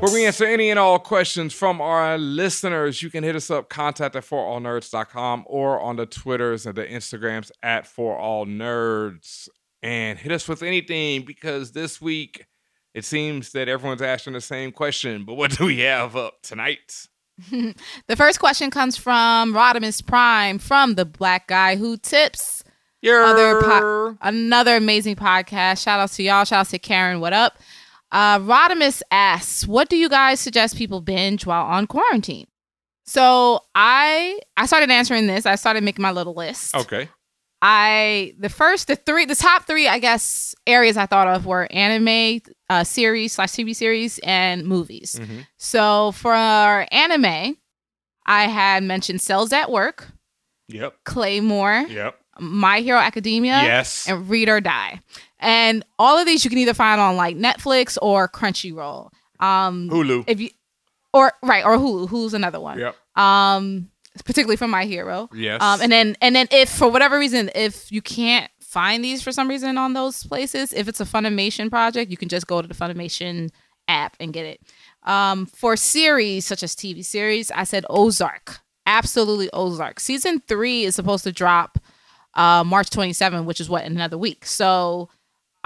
Speaker 1: Where we answer any and all questions from our listeners, you can hit us up, contact at forallnerds.com or on the Twitters and the Instagrams at forallnerds. And hit us with anything because this week it seems that everyone's asking the same question. But what do we have up tonight?
Speaker 4: the first question comes from Rodimus Prime from the Black Guy Who Tips. Other po- another amazing podcast. Shout out to y'all. Shout out to Karen. What up? Uh, Rodimus asks, "What do you guys suggest people binge while on quarantine?" So I I started answering this. I started making my little list.
Speaker 1: Okay.
Speaker 4: I the first the three the top three I guess areas I thought of were anime uh, series slash TV series and movies.
Speaker 1: Mm-hmm.
Speaker 4: So for anime, I had mentioned Cells at Work,
Speaker 1: Yep.
Speaker 4: Claymore,
Speaker 1: Yep.
Speaker 4: My Hero Academia,
Speaker 1: Yes.
Speaker 4: and Read or Die. And all of these you can either find on like Netflix or Crunchyroll. Um,
Speaker 1: Hulu.
Speaker 4: If you or right or Hulu. Hulu's another one.
Speaker 1: Yep.
Speaker 4: Um, particularly for My Hero.
Speaker 1: Yes.
Speaker 4: Um, and then and then if for whatever reason if you can't find these for some reason on those places, if it's a Funimation project, you can just go to the Funimation app and get it. Um, for series such as TV series, I said Ozark. Absolutely Ozark. Season three is supposed to drop uh, March 27, which is what in another week. So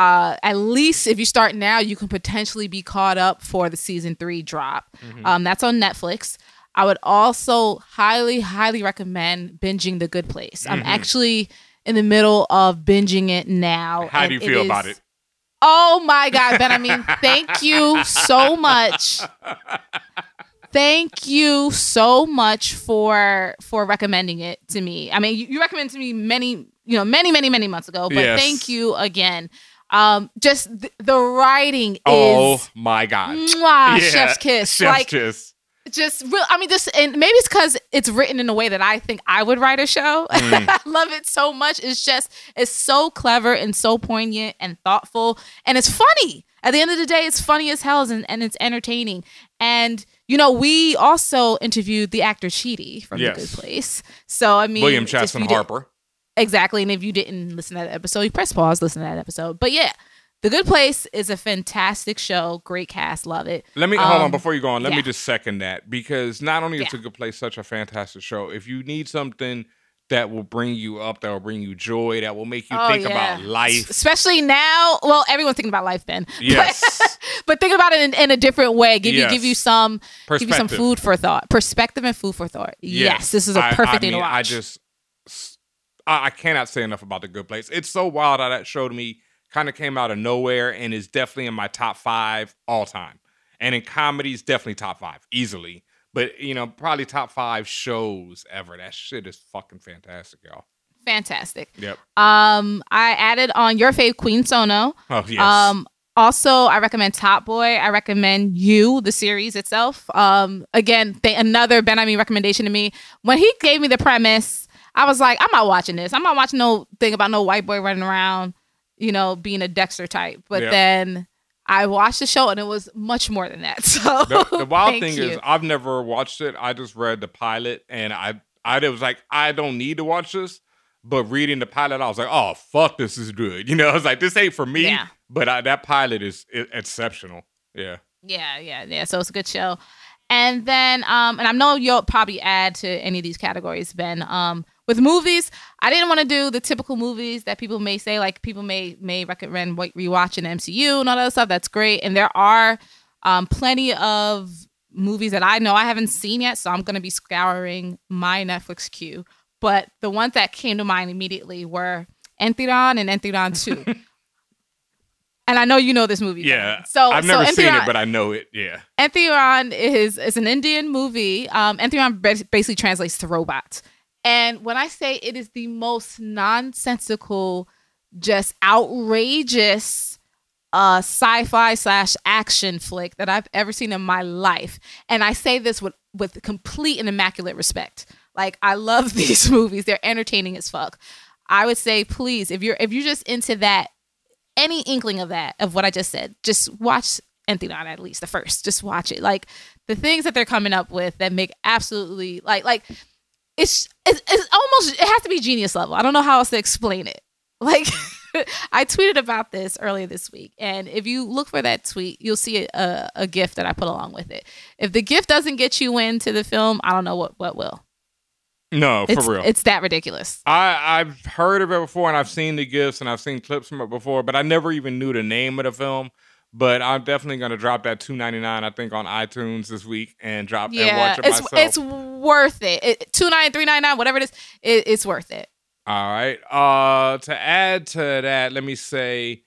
Speaker 4: uh, at least if you start now, you can potentially be caught up for the season three drop.
Speaker 1: Mm-hmm.
Speaker 15: Mhm.
Speaker 4: Um, that's on Netflix. I would also highly, highly recommend binging The Good Place. I'm
Speaker 1: Mhm.
Speaker 4: actually in the middle of binging it now.
Speaker 1: How do you feel about it?
Speaker 4: Oh my God, Ben. I mean, thank you so much. Thank you so much for for recommending it to me. I mean, you, you recommended to me many, you know, many, many, many months ago. But
Speaker 1: Yes.
Speaker 4: thank you again. Um, just th- the writing is
Speaker 1: Oh my God.
Speaker 4: Mwah, chef's kiss.
Speaker 1: Chef's
Speaker 4: Like-
Speaker 1: kiss.
Speaker 4: just real. I mean, just and maybe it's because it's written in a way that I think I would write a show.
Speaker 1: Mm.
Speaker 4: I love it so much. It's just it's so clever and so poignant and thoughtful, and it's funny. At the end of the day, it's funny as hell and, and it's entertaining. And you know, we also interviewed the actor Chidi from
Speaker 1: Yes.
Speaker 4: The Good Place. So I mean,
Speaker 1: William
Speaker 4: if
Speaker 1: Jackson
Speaker 4: you didn't-
Speaker 1: Harper.
Speaker 4: Exactly. And if you didn't listen to that episode, you press pause, listen to that episode. But yeah, The Good Place is a fantastic show. Great cast. Love it.
Speaker 1: Let me hold on
Speaker 4: Um,
Speaker 1: before you go on. Let
Speaker 4: yeah.
Speaker 1: me just second that because not only is
Speaker 4: Yeah.
Speaker 1: a good place such a fantastic show, if you need something that will bring you up, that will bring you joy, that will make you
Speaker 4: Oh,
Speaker 1: think
Speaker 4: yeah.
Speaker 1: about life.
Speaker 4: Especially now. Well, everyone's thinking about life, Ben.
Speaker 1: Yes.
Speaker 4: but think about it in, in a different way. Give you give you some give you some food for thought, perspective and food for thought. Yes, this is a perfect
Speaker 1: I
Speaker 4: thing
Speaker 1: mean,
Speaker 4: to watch.
Speaker 1: I just, I, I cannot say enough about the Good Place. It's so wild how that show to me kind of came out of nowhere and is definitely in my top five all time. And in comedies, definitely top five easily. But you know, probably top five shows ever. That shit is fucking fantastic, y'all.
Speaker 4: Fantastic.
Speaker 1: Yep.
Speaker 4: Um, I added on your fave Queen Sono.
Speaker 1: Oh yes.
Speaker 4: Um, also, I recommend Top Boy. I recommend You, the series itself. Um, again, th- another Benhameen recommendation to me. When he gave me the premise, I was like, I'm not watching this. I'm not watching no thing about no white boy running around, you know, being a Dexter type. But
Speaker 1: Yeah.
Speaker 4: then I watched the show and it was much more than that. So
Speaker 1: the, the wild thing
Speaker 4: you.
Speaker 1: is I've never watched it. I just read the pilot and I I was like, I don't need to watch this. But reading the pilot, I was like, oh fuck, this is good. You know, I was like, this ain't for me.
Speaker 4: Yeah.
Speaker 1: But I, that pilot is exceptional. Yeah.
Speaker 4: Yeah, yeah, yeah. So it's a good show. And then, um, and I know you'll probably add to any of these categories, Ben. Um, with movies, I didn't want to do the typical movies that people may say, like people may may recommend wa- rewatching the MCU and all that other stuff. That's great, and there are um, plenty of movies that I know I haven't seen yet, so I'm gonna be scouring my Netflix queue but the ones that came to mind immediately were Enthiran and Enthiran 2. and I know you know this movie.
Speaker 1: Yeah.
Speaker 4: Ben. So
Speaker 1: I've
Speaker 4: so
Speaker 1: never seen it, but I know it. Yeah.
Speaker 4: Enthiran is is an Indian movie. Um, Enthiran basically translates to robot. And when I say it is the most nonsensical, just outrageous uh, sci-fi slash action flick that I've ever seen in my life, and I say this with with complete and immaculate respect. Like I love these movies; they're entertaining as fuck. I would say, please, if you're if you're just into that, any inkling of that of what I just said, just watch Enthiran at least the first. Just watch it. Like the things that they're coming up with that make absolutely like like it's it's, it's almost it has to be genius level. I don't know how else to explain it. Like I tweeted about this earlier this week, and if you look for that tweet, you'll see a, a, gift that I put along with it. If the gift doesn't get you into the film, I don't know what what will.
Speaker 1: No,
Speaker 4: It's,
Speaker 1: for real.
Speaker 4: it's that ridiculous.
Speaker 1: I I've heard of it before, and I've seen the gifts, and I've seen clips from it before, but I never even knew the name of the film. But I'm definitely gonna drop that two ninety nine, I think, on iTunes this week, and drop and
Speaker 4: Yeah,
Speaker 1: watch it
Speaker 4: it's
Speaker 1: myself.
Speaker 4: it's worth it. it Two nine three nine nine, whatever it is, it, it's worth it.
Speaker 1: All right. Uh, to add to that, let me say,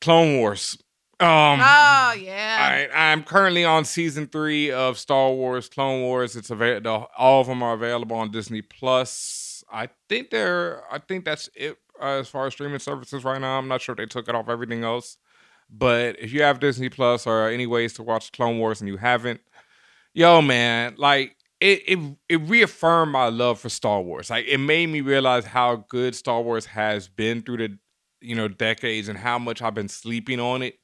Speaker 1: Clone Wars. Um,
Speaker 4: oh yeah.
Speaker 1: All right, I'm currently on season three of Star Wars Clone Wars. It's available. All of them are available on Disney Plus. I think they're. I think that's it uh, as far as streaming services right now. I'm not sure if they took it off everything else, but if you have Disney Plus or any ways to watch Clone Wars and you haven't, yo man, like it it it reaffirmed my love for Star Wars. Like it made me realize how good Star Wars has been through the you know decades and how much I've been sleeping on it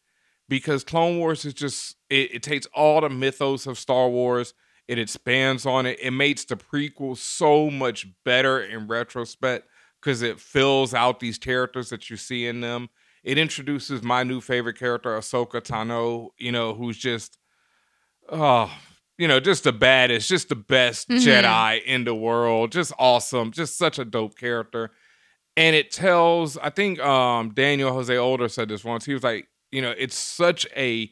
Speaker 1: because Clone Wars is just it, it takes all the mythos of Star Wars, it expands on it, it makes the prequel so much better in retrospect because it fills out these characters that you see in them. It introduces my new favorite character, Ahsoka Tano, you know, who's just oh, you know, just the baddest, just the best
Speaker 15: Mhm.
Speaker 1: Jedi in the world, just awesome, just such a dope character and it tells i think um daniel jose older said this once he was like you know it's such a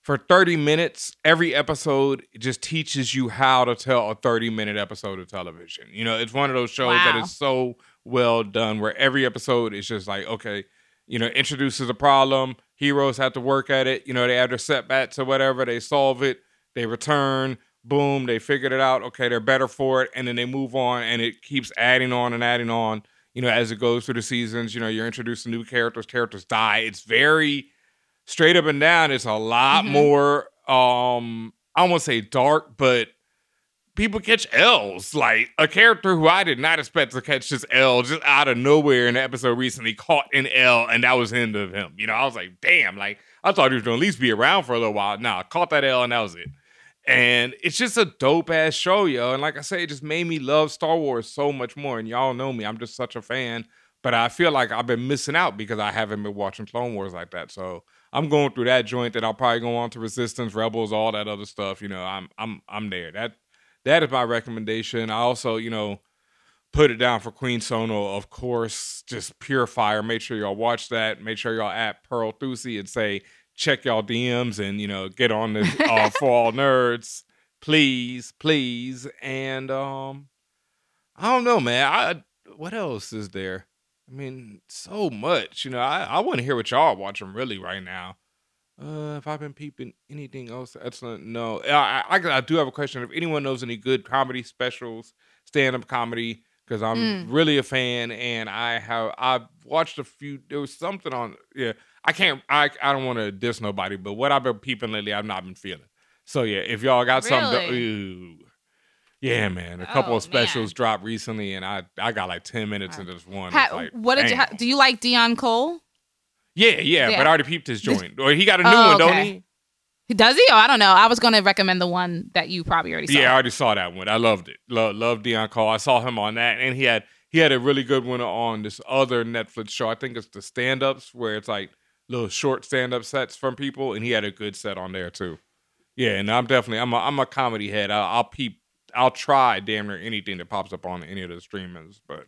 Speaker 1: for 30 minutes every episode just teaches you how to tell a 30 minute episode of television you know it's one of those shows that
Speaker 15: Wow.
Speaker 1: is so well done where every episode is just like okay you know introduces a problem heroes have to work at it you know they have their setbacks or whatever they solve it they return boom they figured it out okay they're better for it and then they move on and it keeps adding on and adding on you know as it goes through the seasons you know you're introducing new characters characters die it's very straight up and down it's a lot
Speaker 15: Mhm.
Speaker 1: more um i won't say dark but people catch l's like a character who i did not expect to catch this l just out of nowhere in the episode recently caught an l and that was the end of him you know i was like damn like i thought he was gonna at least be around for a little while nah I caught that l and that was it and it's just a dope ass show, yo. And like I say, it just made me love Star Wars so much more. And y'all know me, I'm just such a fan. But I feel like I've been missing out because I haven't been watching Clone Wars like that. So I'm going through that joint. That I'll probably go on to Resistance, Rebels, all that other stuff. You know, I'm I'm I'm there. That that is my recommendation. I also, you know, put it down for Queen Sono, of course. Just pure fire. Make sure y'all watch that. Make sure y'all at Pearl Thusi and say check y'all DMs and you know get on this uh, for all nerds, please, please. And um, I don't know, man. I what else is there? I mean, so much. You know, I I want to hear what y'all watching really right now. Uh, if I've been peeping anything else excellent, no. I, I I do have a question. If anyone knows any good comedy specials, stand up comedy, because I'm
Speaker 15: Mm.
Speaker 1: really a fan, and I have I've watched a few. There was something on. Yeah, I can't. I I don't want to diss nobody, but what I've been peeping lately, I've not been feeling. So yeah, if y'all got something, to, yeah, man. A couple
Speaker 4: Oh,
Speaker 1: of specials dropped recently, and I I got like ten minutes into this one. Like,
Speaker 4: what did you?
Speaker 1: damn.
Speaker 4: Ha- do you like Deon Cole?
Speaker 1: Yeah, yeah,
Speaker 4: Yeah.
Speaker 1: But I already peeped his joint. Or he got a new
Speaker 4: Oh,
Speaker 1: one, don't
Speaker 4: okay.
Speaker 1: he?
Speaker 4: Does he? Oh, I don't know. I was going to recommend the one that you probably already saw.
Speaker 1: Yeah, I already saw that one. I loved it. Lo- loved Deon Cole. I saw him on that, and he had he had a really good one on this other Netflix show. I think it's the stand ups where it's like little short stand up sets from people, and he had a good set on there too. Yeah, and I'm definitely I'm a I'm a comedy head. I'll, I'll peep. I'll try damn near anything that pops up on any of the streamers. But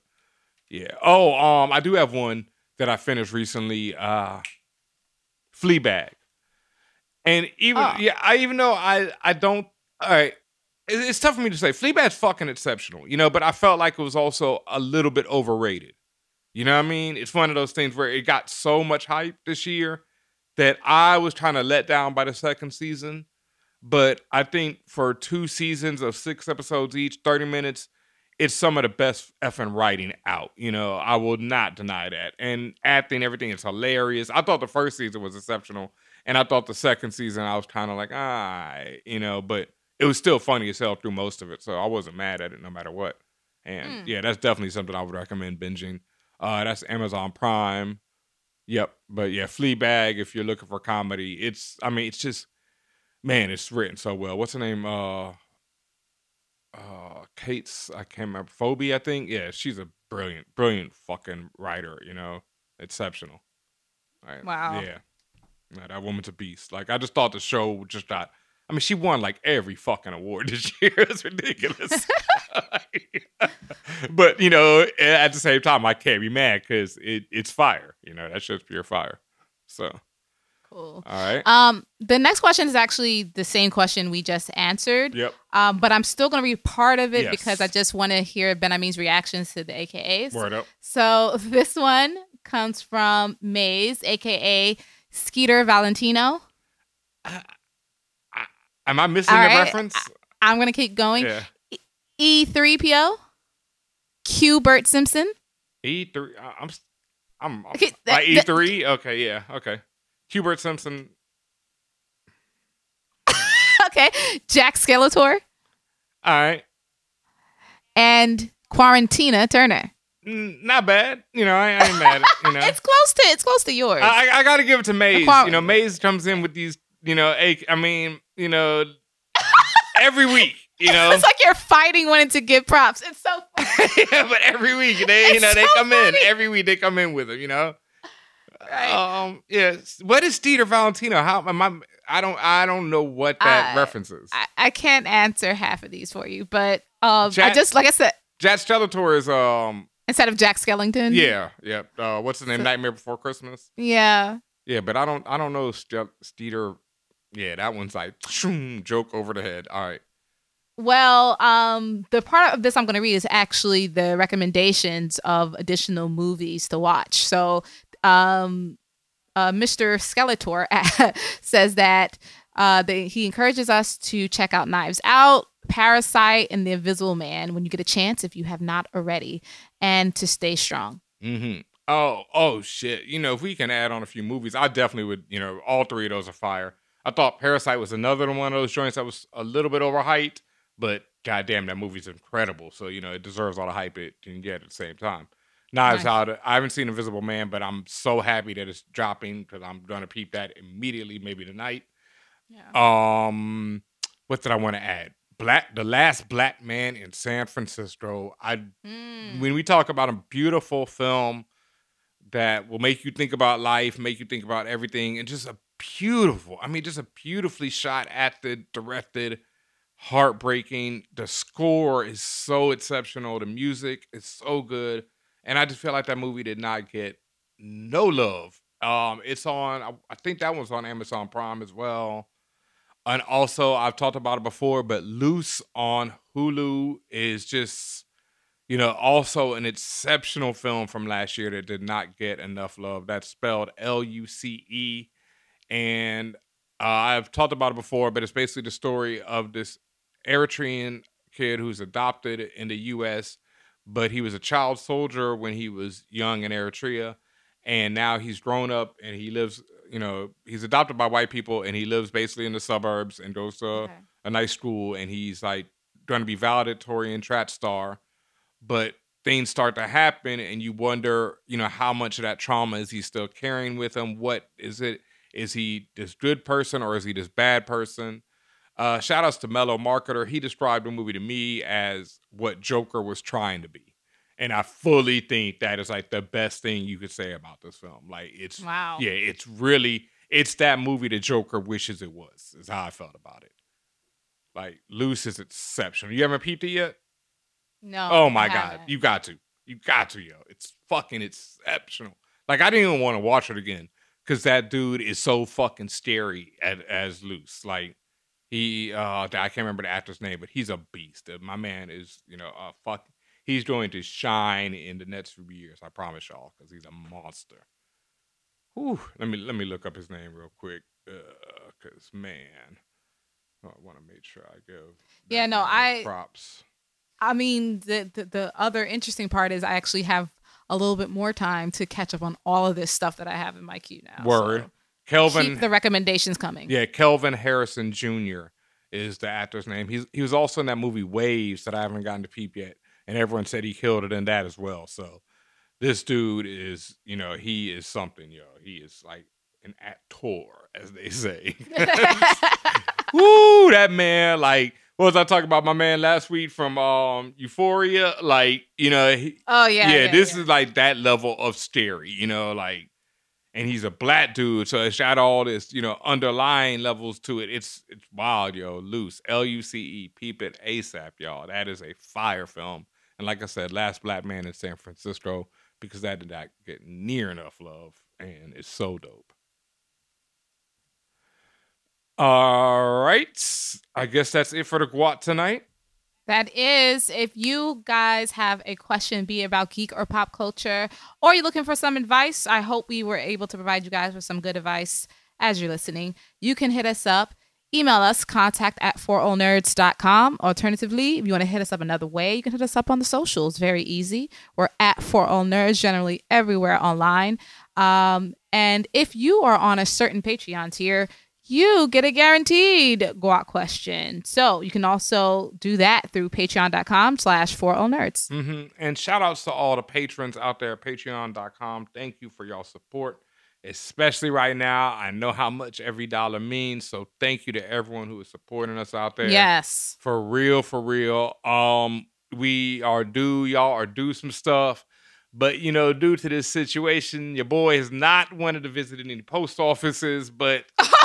Speaker 1: yeah. Oh, um, I do have one that I finished recently. Uh, Fleabag. And even
Speaker 4: Oh.
Speaker 1: yeah, I even though I I don't all right. it- it's tough for me to say. Fleabag's fucking exceptional, you know, but I felt like it was also a little bit overrated. You know what I mean? It's one of those things where it got so much hype this year that I was trying to let down by the second season. But I think for two seasons of six episodes each, 30 minutes, it's some of the best effing writing out. You know, I will not deny that. And acting, everything is hilarious. I thought the first season was exceptional. And I thought the second season, I was kind of like, ah, you know, but it was still funny as hell through most of it. So I wasn't mad at it no matter what. And
Speaker 4: Hmm.
Speaker 1: yeah, that's definitely something I would recommend binging. Uh, that's Amazon Prime. Yep. But yeah, Fleabag, if you're looking for comedy, it's, I mean, it's just, man, it's written so well. What's the name? Uh, uh, Kate's, I can't remember, Phoebe, I think. Yeah, she's a brilliant, brilliant fucking writer, you know, exceptional. Right.
Speaker 4: Wow.
Speaker 1: Yeah. Yeah, that woman's a beast. Like, I just thought the show just got, I mean, she won like every fucking award this year. it's ridiculous. but, you know, at the same time, I can't be mad because it, it's fire. You know, that's just pure fire. So. All right.
Speaker 4: Um, the next question is actually the same question we just answered.
Speaker 1: Yep.
Speaker 4: Um, but I'm still going to read part of it
Speaker 1: Yes.
Speaker 4: because I just want to hear Benhameen's reactions to the AKAs.
Speaker 1: Word up.
Speaker 4: So this one comes from Maze, aka Skeeter Valentino.
Speaker 1: Am I missing
Speaker 4: All
Speaker 1: the
Speaker 4: right.
Speaker 1: reference?
Speaker 4: I'm going to keep going.
Speaker 1: Yeah.
Speaker 4: E3PO, Q Bert Simpson,
Speaker 1: E three. I'm. s- I'm. I'm
Speaker 4: Okay,
Speaker 1: like E three. Okay. Yeah. Okay. Hubert Simpson.
Speaker 4: okay, Jack Skeletor,
Speaker 1: All right.
Speaker 4: and Quarantina Turner.
Speaker 1: Mm, Not bad. You know, I, I ain't mad. At, you know,
Speaker 4: It's close to it's close to yours.
Speaker 1: I, I got to give it to Maze.
Speaker 4: Quar-
Speaker 1: You know, Maze comes in with these. You know, I mean, you know, every week. You know,
Speaker 4: it's like you're fighting wanting to give props. It's so
Speaker 1: yeah, but every week they, you
Speaker 4: It's
Speaker 1: know, they
Speaker 4: so
Speaker 1: come in. Every week they come in with them. You know. Um. Yeah. What is Steter Valentino? How am I? I don't. I don't know what that
Speaker 4: I-
Speaker 1: reference is.
Speaker 4: I, I can't answer half of these for you, but um, I just like I said,
Speaker 1: Jack Skeletor is um.
Speaker 4: instead of Jack Skellington.
Speaker 1: Yeah. Yeah. Uh, what's his name? Nightmare Before Christmas.
Speaker 4: Yeah.
Speaker 1: Yeah, but I don't. I don't know Ste- Steter. Yeah, that one's like joke over the head. All right.
Speaker 4: Well, um, the part of this I'm going to read is actually the recommendations of additional movies to watch. So, um, uh, Mr. Skeletor says that uh, they, he encourages us to check out Knives Out, Parasite, and The Invisible Man when you get a chance, if you have not already, and to stay strong.
Speaker 1: Mm-hmm. Oh, oh shit. You know, if we can add on a few movies, I definitely would. You know, all three of those are fire. I thought Parasite was another one of those joints that was a little bit overhyped, but goddamn, that movie's incredible. So you know, it deserves all the hype it can get at the same time. Knives
Speaker 4: Nice.
Speaker 1: Out. I haven't seen Invisible Man, but I'm so happy that it's dropping because I'm gonna peep that immediately, maybe tonight. Um, what did I want to add? Black, the last black man in San Francisco. I when we talk about a beautiful film that will make you think about life, make you think about everything, and just a beautiful, I mean, just a beautifully shot, acted, directed, heartbreaking. The score is so exceptional. The music is so good. And I just feel like that movie did not get no love. Um, it's on, I, think that one's on Amazon Prime as well. And also, I've talked about it before, but Luce on Hulu is just you know, also an exceptional film from last year that did not get enough love. That's spelled L U C E. And uh, I've talked about it before, but it's basically the story of this Eritrean kid who's adopted in the U.S., but he was a child soldier when he was young in Eritrea. And now he's grown up and he lives, you know, he's adopted by white people and he lives basically in the suburbs and goes to a nice school and he's like going to be valedictorian track star but things start to happen and you wonder you know how much of that trauma is he still carrying with him? What is it? Is he this good person or is he this bad person? Uh shout outs to mellow marketer. He described the movie to me as what joker was trying to be and i fully think that is like the best thing you could say about this film like it's
Speaker 4: Wow.
Speaker 1: yeah it's really it's that movie that joker wishes it was is how i felt about it like Luce is exceptional you haven't peeped it yet
Speaker 4: No.
Speaker 1: Oh my god, you got to, you got to, yo! It's fucking exceptional. Like I didn't even want to watch it again because that dude is so fucking scary as, as Luce. Like He uh I can't remember the actor's name, but he's a beast. Uh, My man is, you know, uh fuck he's going to shine in the next few years, I promise y'all, because he's a monster. Whew, let me let me look up his name real quick. Uh, cause man, I want to make sure I give
Speaker 4: Yeah, no, I
Speaker 1: props.
Speaker 4: I mean, the, the the other interesting part is I actually have a little bit more time to catch up on all of this stuff that I have in my queue now.
Speaker 1: Word.
Speaker 4: So
Speaker 1: Kelvin
Speaker 4: keep the recommendations coming.
Speaker 1: Yeah, Kelvin Harrison Jr. is the actor's name. He's he was also in that movie Waves that I haven't gotten to peep yet, and everyone said he killed it in that as well. So this dude is, you know, he is something, yo. He is like an actor, as they say. Woo, that man, like what was I talking about? My man last week from um Euphoria, like you know, he,
Speaker 4: Oh, yeah, yeah,
Speaker 1: this is like that level of scary, you know, like, and he's a black dude, so it's got all this, you know, underlying levels to it. It's it's wild, yo. Luce, L U C E, peep it ASAP, y'all. That is a fire film, and like I said, last black man in San Francisco because that did not get near enough love, and it's so dope. All right, I guess that's it for the Guac tonight.
Speaker 4: That is, if you guys have a question, be it about geek or pop culture, or you're looking for some advice, I hope we were able to provide you guys with some good advice as you're listening. You can hit us up, email us, contact at forallnerds.com. Alternatively, if you want to hit us up another way, you can hit us up on the socials. Very easy. We're at For All Nerds, generally everywhere online. Um, and if you are on a certain Patreon tier, you get a guaranteed guac question. So you can also do that through patreon.com slash for all nerds.
Speaker 1: hmm And shout outs to all the patrons out there at patreon.com. Thank you for y'all support, especially right now. I know how much every dollar means. So thank you to everyone who is supporting us out there.
Speaker 4: Yes.
Speaker 1: For real, for real. Um, we are due, y'all are due some stuff. But you know, due to this situation, your boy has not wanted to visit any post offices, but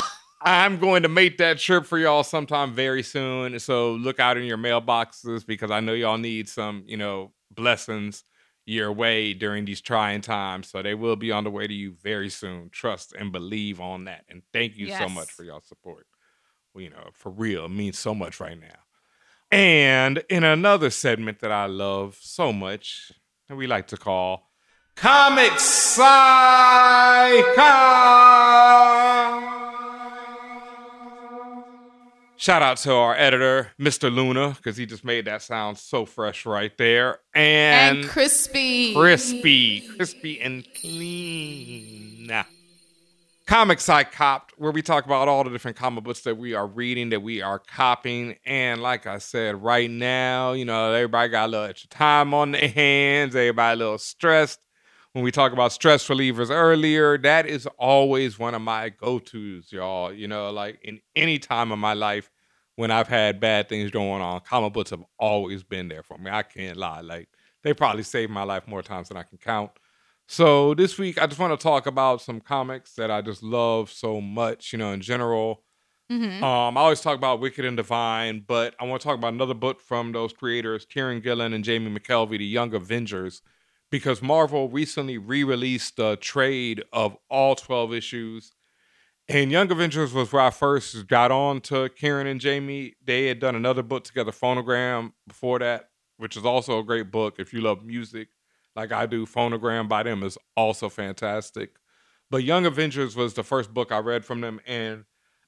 Speaker 1: I'm going to make that trip for y'all sometime very soon. So look out in your mailboxes because I know y'all need some, you know, blessings your way during these trying times. So they will be on the way to you very soon. Trust and believe on that. And thank you so much for y'all support. Well, you know, for real, it means so much right now. And in another segment that I love so much, and we like to call Comic Psycho. Shout out to our editor, Mr. Luna, because he just made that sound so fresh right there. And,
Speaker 4: And crispy.
Speaker 1: Crispy. Crispy and clean. Comics I Copped, where we talk about all the different comic books that we are reading, that we are copying. And like I said, right now, you know, everybody got a little extra time on their hands, everybody a little stressed. When we talk about stress relievers earlier, that is always one of my go-tos, y'all. You know, like in any time of my life when I've had bad things going on, comic books have always been there for me. I can't lie. Like they probably saved my life more times than I can count. So this week, I just want to talk about some comics that I just love so much. You know, in general,
Speaker 4: Mhm.
Speaker 1: um, I always talk about Wicked and Divine, but I want to talk about another book from those creators, Kieron Gillen and Jamie McKelvie, The Young Avengers, because Marvel recently re-released the trade of all 12 issues. And Young Avengers was where I first got on to Kieron and Jamie. They had done another book together, Phonogram, before that, which is also a great book if you love music like I do. Phonogram by them is also fantastic. But Young Avengers was the first book I read from them, and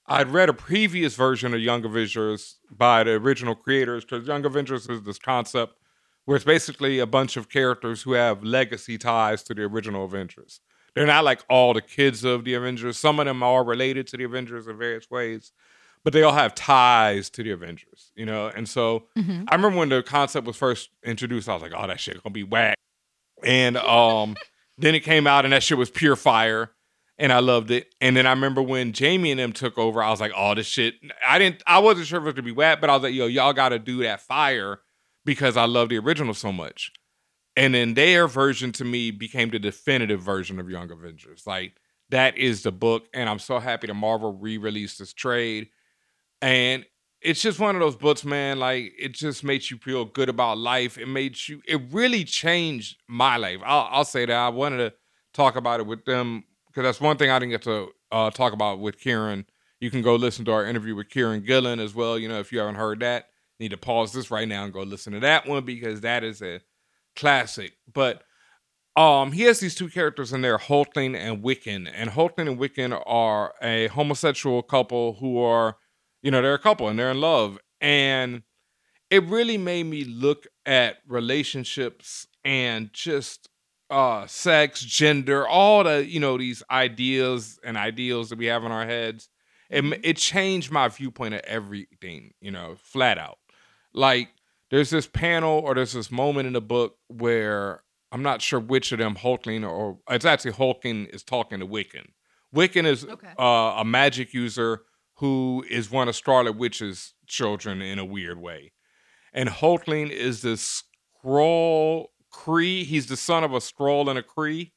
Speaker 1: I'd read a previous version of Young Avengers by the original creators because Young Avengers is this concept where it's basically a bunch of characters who have legacy ties to the original Avengers. They're not like all the kids of the Avengers. Some of them are related to the Avengers in various ways, but they all have ties to the Avengers, you know? And so
Speaker 4: Mhm.
Speaker 1: I remember when the concept was first introduced, I was like, oh, that shit gonna be whack. And um, then it came out and that shit was pure fire. And I loved it. And then I remember when Jamie and them took over, I was like, oh, this shit. I didn't I wasn't sure if it was gonna be whack, but I was like, yo, y'all gotta do that fire because I love the original so much. And then their version to me became the definitive version of Young Avengers. Like that is the book, and I'm so happy that Marvel re-released this trade. And it's just one of those books, man. Like it just makes you feel good about life. It made you. It really changed my life. I'll, I'll say that. I wanted to talk about it with them because that's one thing I didn't get to uh, talk about with Kieron You can go listen to our interview with Kieron Gillen as well. You know, if you haven't heard that, need to pause this right now and go listen to that one because that is a classic. But um, he has these two characters in there, Hulkling and Wiccan, and Hulkling and Wiccan are a homosexual couple who are, you know, they're a couple and they're in love, and it really made me look at relationships and just uh sex gender all the you know these ideas and ideals that we have in our heads it, it changed my viewpoint of everything you know flat out like there's this panel or there's this moment in the book where i'm not sure which of them hulkling or it's actually hulking is talking to wiccan wiccan is uh, a magic user who is one of scarlet witch's children in a weird way and Hulkling is this Skrull Kree. He's the son of a Skrull and a Kree.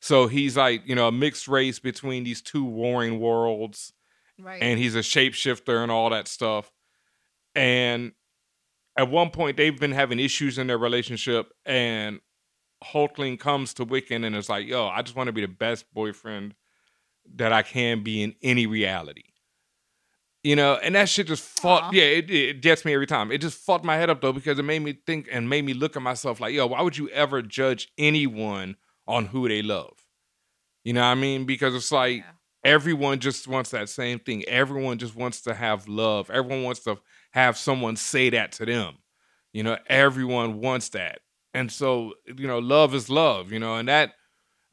Speaker 1: So he's like, you know, a mixed race between these two warring worlds.
Speaker 4: Right.
Speaker 1: And he's a shapeshifter and all that stuff. And at one point they've been having issues in their relationship and Hulkling comes to Wiccan and is like, yo, I just want to be the best boyfriend that I can be in any reality. You know, and that shit just fought. Yeah, it, it gets me every time. It just fucked my head up though because it made me think and made me look at myself like, yo, why would you ever judge anyone on who they love? You know what I mean? Because it's like everyone just wants that same thing. Everyone just wants to have love. Everyone wants to have someone say that to them. You know, everyone wants that. And so, you know, love is love, you know, and that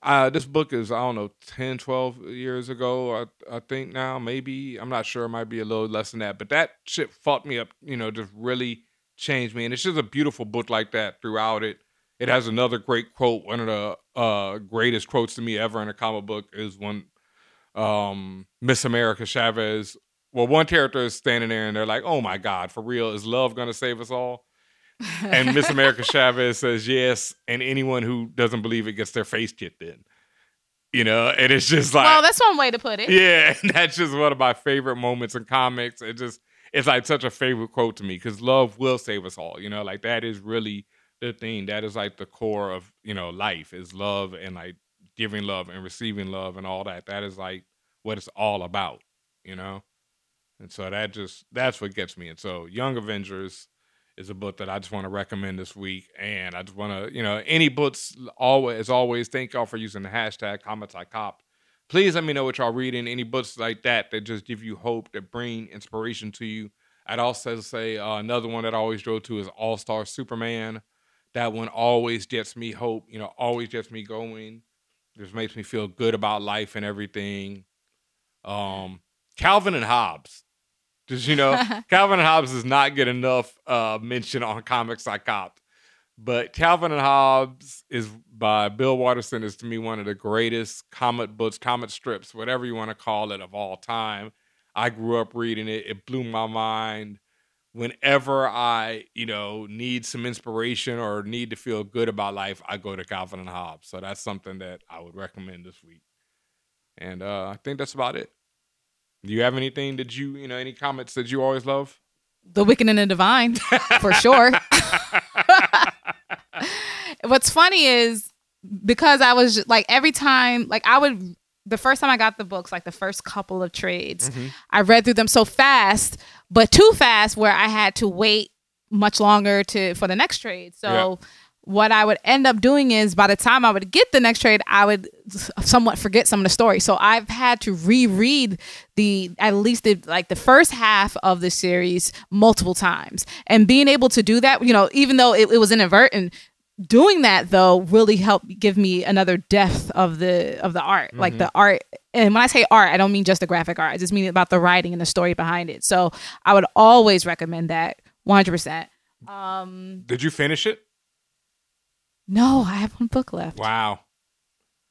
Speaker 1: uh, this book is, I don't know, 10, 12 years ago, I, I think now, maybe. I'm not sure. It might be a little less than that. But that shit fucked me up, you know, just really changed me. And it's just a beautiful book like that throughout it. It has another great quote. One of the uh, greatest quotes to me ever in a comic book is when um, Miss America Chavez, well, one character is standing there and they're like, oh my God, for real, is love going to save us all? and Miss America Chavez says yes, and anyone who doesn't believe it gets their face kicked in. You know, and it's just like
Speaker 4: well, that's one way to put it.
Speaker 1: yeah, and that's just one of my favorite moments in comics. It just it's like such a favorite quote to me because love will save us all. You know, like that is really the thing. That is like the core of you know life is love and like giving love and receiving love and all that. That is like what it's all about. You know, and so that just that's what gets me. And so Young Avengers is a book that I just want to recommend this week. And I just want to, you know, any books always as always, thank y'all for using the hashtag comments I cop. Please let me know what y'all reading. Any books like that that just give you hope, that bring inspiration to you. I'd also say uh, another one that I always go to is All Star Superman. That one always gets me hope, you know, always gets me going. Just makes me feel good about life and everything. Um, Calvin and Hobbes. Just you know, Calvin and Hobbes does not get enough uh, mention on comics I copped. But Calvin and Hobbes is by Bill Watterson is to me one of the greatest comic books, comic strips, whatever you want to call it, of all time. I grew up reading it. It blew my mind. Whenever I, you know, need some inspiration or need to feel good about life, I go to Calvin and Hobbes. So that's something that I would recommend this week. And uh, I think that's about it. Do you have anything that you, you know, any comments that you always love?
Speaker 4: The Wicked and the Divine, for sure. What's funny is because I was just, like every time, like I would the first time I got the books, like the first couple of trades,
Speaker 1: Mm-hmm.
Speaker 4: I read through them so fast, but too fast where I had to wait much longer to for the next trade. So what I would end up doing is by the time I would get the next trade, I would somewhat forget some of the story. So I've had to reread the at least the, like the first half of the series multiple times. And being able to do that, you know, even though it, it was inadvertent, doing that though really helped give me another depth of the of the art like
Speaker 1: Mm-hmm.
Speaker 4: the art and when i say art i don't mean just the graphic art i just mean about the writing and the story behind it so i would always recommend that 100% um
Speaker 1: Did you finish it?
Speaker 4: No i have one book left
Speaker 1: Wow.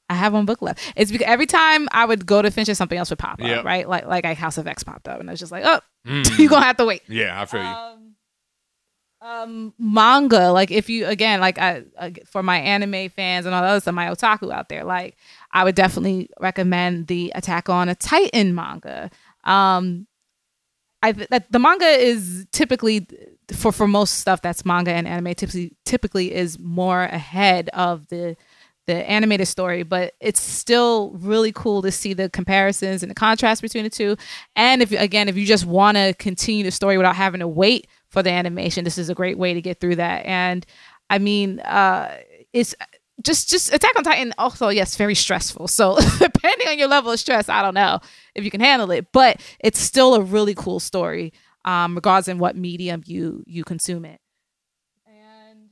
Speaker 4: i have one book left it's because every time i would go to finish it something else would pop up
Speaker 1: Yep.
Speaker 4: right like like house of x popped up and i was just like oh
Speaker 1: Mm.
Speaker 4: you're gonna have to wait
Speaker 1: Yeah, I feel you.
Speaker 4: um, um manga like if you again like I, uh, for my anime fans and all the other stuff my otaku out there like i would definitely recommend the attack on a titan manga um i th- that the manga is typically for for most stuff that's manga and anime typically typically is more ahead of the the animated story, but it's still really cool to see the comparisons and the contrast between the two. And if again, if you just want to continue the story without having to wait for the animation, this is a great way to get through that. And I mean, uh, it's just just Attack on Titan. Also, yes, very stressful. So depending on your level of stress, I don't know if you can handle it, but it's still a really cool story, um, regardless in what medium you you consume it. And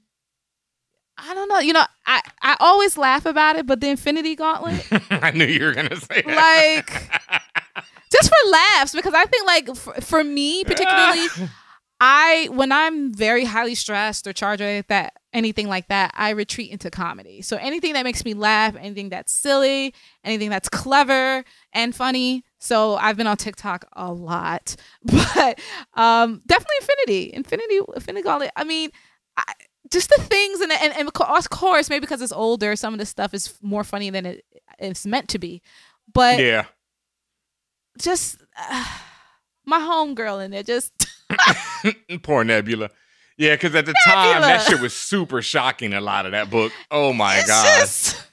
Speaker 4: I don't know. You know, I, I always laugh about it, but the Infinity Gauntlet,
Speaker 1: I knew you were gonna say that.
Speaker 4: like, just for laughs, because I think like for, for me particularly, I when I'm very highly stressed or charged or like that anything like that, I retreat into comedy. So anything that makes me laugh, anything that's silly, anything that's clever and funny. So I've been on TikTok a lot, but um, definitely Infinity, Infinity, Infinity Gauntlet. I mean. I, just the things and, and and of course maybe because it's older some of the stuff is more funny than it, it's meant to be but
Speaker 1: yeah
Speaker 4: just uh, my homegirl in there just
Speaker 1: Poor Nebula. Yeah, because at the time that shit was super shocking. A lot of that book. Oh my
Speaker 4: It's
Speaker 1: god.
Speaker 4: just-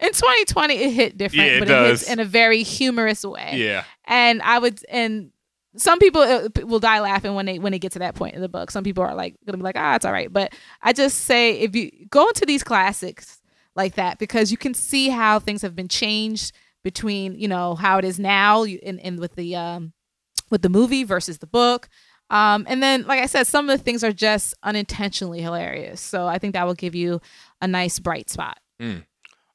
Speaker 4: in 2020 it hit different
Speaker 1: Yeah, it
Speaker 4: but it hits in a very humorous way.
Speaker 1: Yeah.
Speaker 4: and i would and some people uh, will die laughing when they when they get to that point in the book. Some people are like gonna be like ah it's all right. But i just say if you go into these classics like that because you can see how things have been changed between you know how it is now in, in with the um with the movie versus the book. Um and then like i said some of the things are just unintentionally hilarious. So i think that will give you a nice bright spot.
Speaker 1: Mm.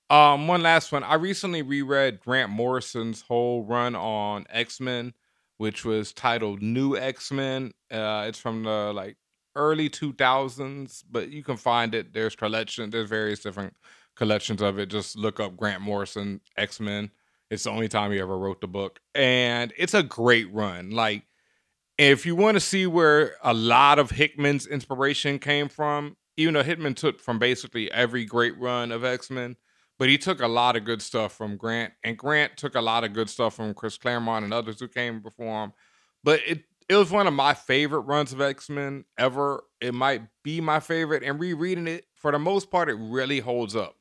Speaker 1: Um, one last one. I recently reread Grant Morrison's whole run on X Men, which was titled New X Men. Uh, it's from the like early two thousands, but you can find it. There's collection. There's various different collections of it. Just look up Grant Morrison X Men. It's the only time he ever wrote the book, and it's a great run. Like if you want to see where a lot of Hickman's inspiration came from, even though Hickman took from basically every great run of X Men, but he took a lot of good stuff from Grant, and Grant took a lot of good stuff from Chris Claremont and others who came before him. But it it was one of my favorite runs of X Men ever. It might be my favorite, and rereading it for the most part, it really holds up.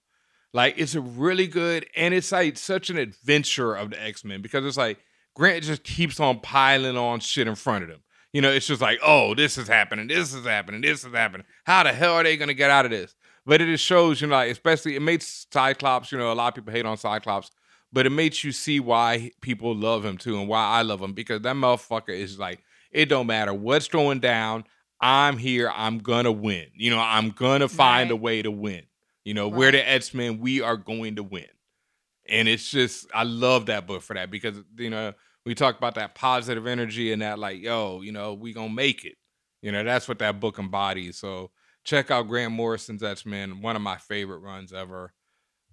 Speaker 1: Like it's a really good, and it's like such an adventure of the X Men because it's like Grant just keeps on piling on shit in front of them. You know, it's just like, oh, this is happening, this is happening, this is happening. How the hell are they gonna get out of this? But it just shows, you know, like especially it makes Cyclops. You know, a lot of people hate on Cyclops, but it makes you see why people love him too, and why I love him because that motherfucker is like, it don't matter what's going down. I'm here. I'm gonna win. You know, I'm gonna find a way to win. You know, we're the X Men. We are going to win. And it's just, I love that book for that because, you know, we talk about that positive energy and that, like, yo, you know, we to make it. You know, that's what that book embodies. So check out Grant Morrison's X Men, one of my favorite runs ever.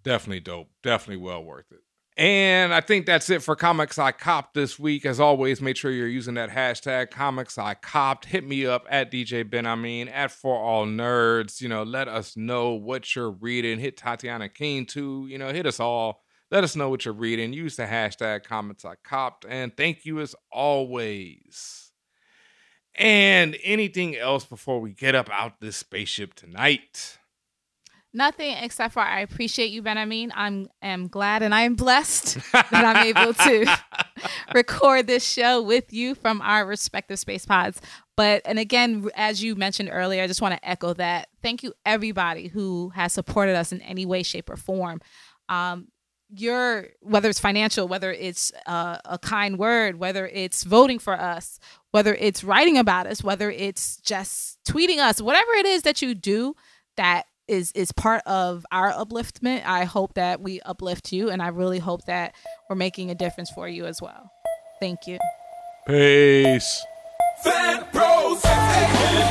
Speaker 1: Definitely dope. Definitely well worth it. And I think that's it for Comics I Copped this week. As always, make sure you're using that hashtag Comics I Copped. Hit me up at DJ Benhameen, at For All Nerds. You know, let us know what you're reading. Hit Tatiana King too. You know, hit us all. Let us know what you're reading. Use the hashtag Comics I Copped. And thank you as always. And anything else before we get up out this spaceship tonight?
Speaker 4: Nothing except for I appreciate you, Benhameen. I'm am glad and I am blessed that I'm able to record this show with you from our respective space pods. But and again, as you mentioned earlier, I just want to echo that. Thank you everybody who has supported us in any way, shape, or form. Um, your whether it's financial, whether it's uh, a kind word, whether it's voting for us, whether it's writing about us, whether it's just tweeting us, whatever it is that you do that is is part of our upliftment. I hope that we uplift you, and I really hope that we're making a difference for you as well. Thank you.
Speaker 1: Peace.
Speaker 14: Fan Bros. F-A-N-B-R-O-S.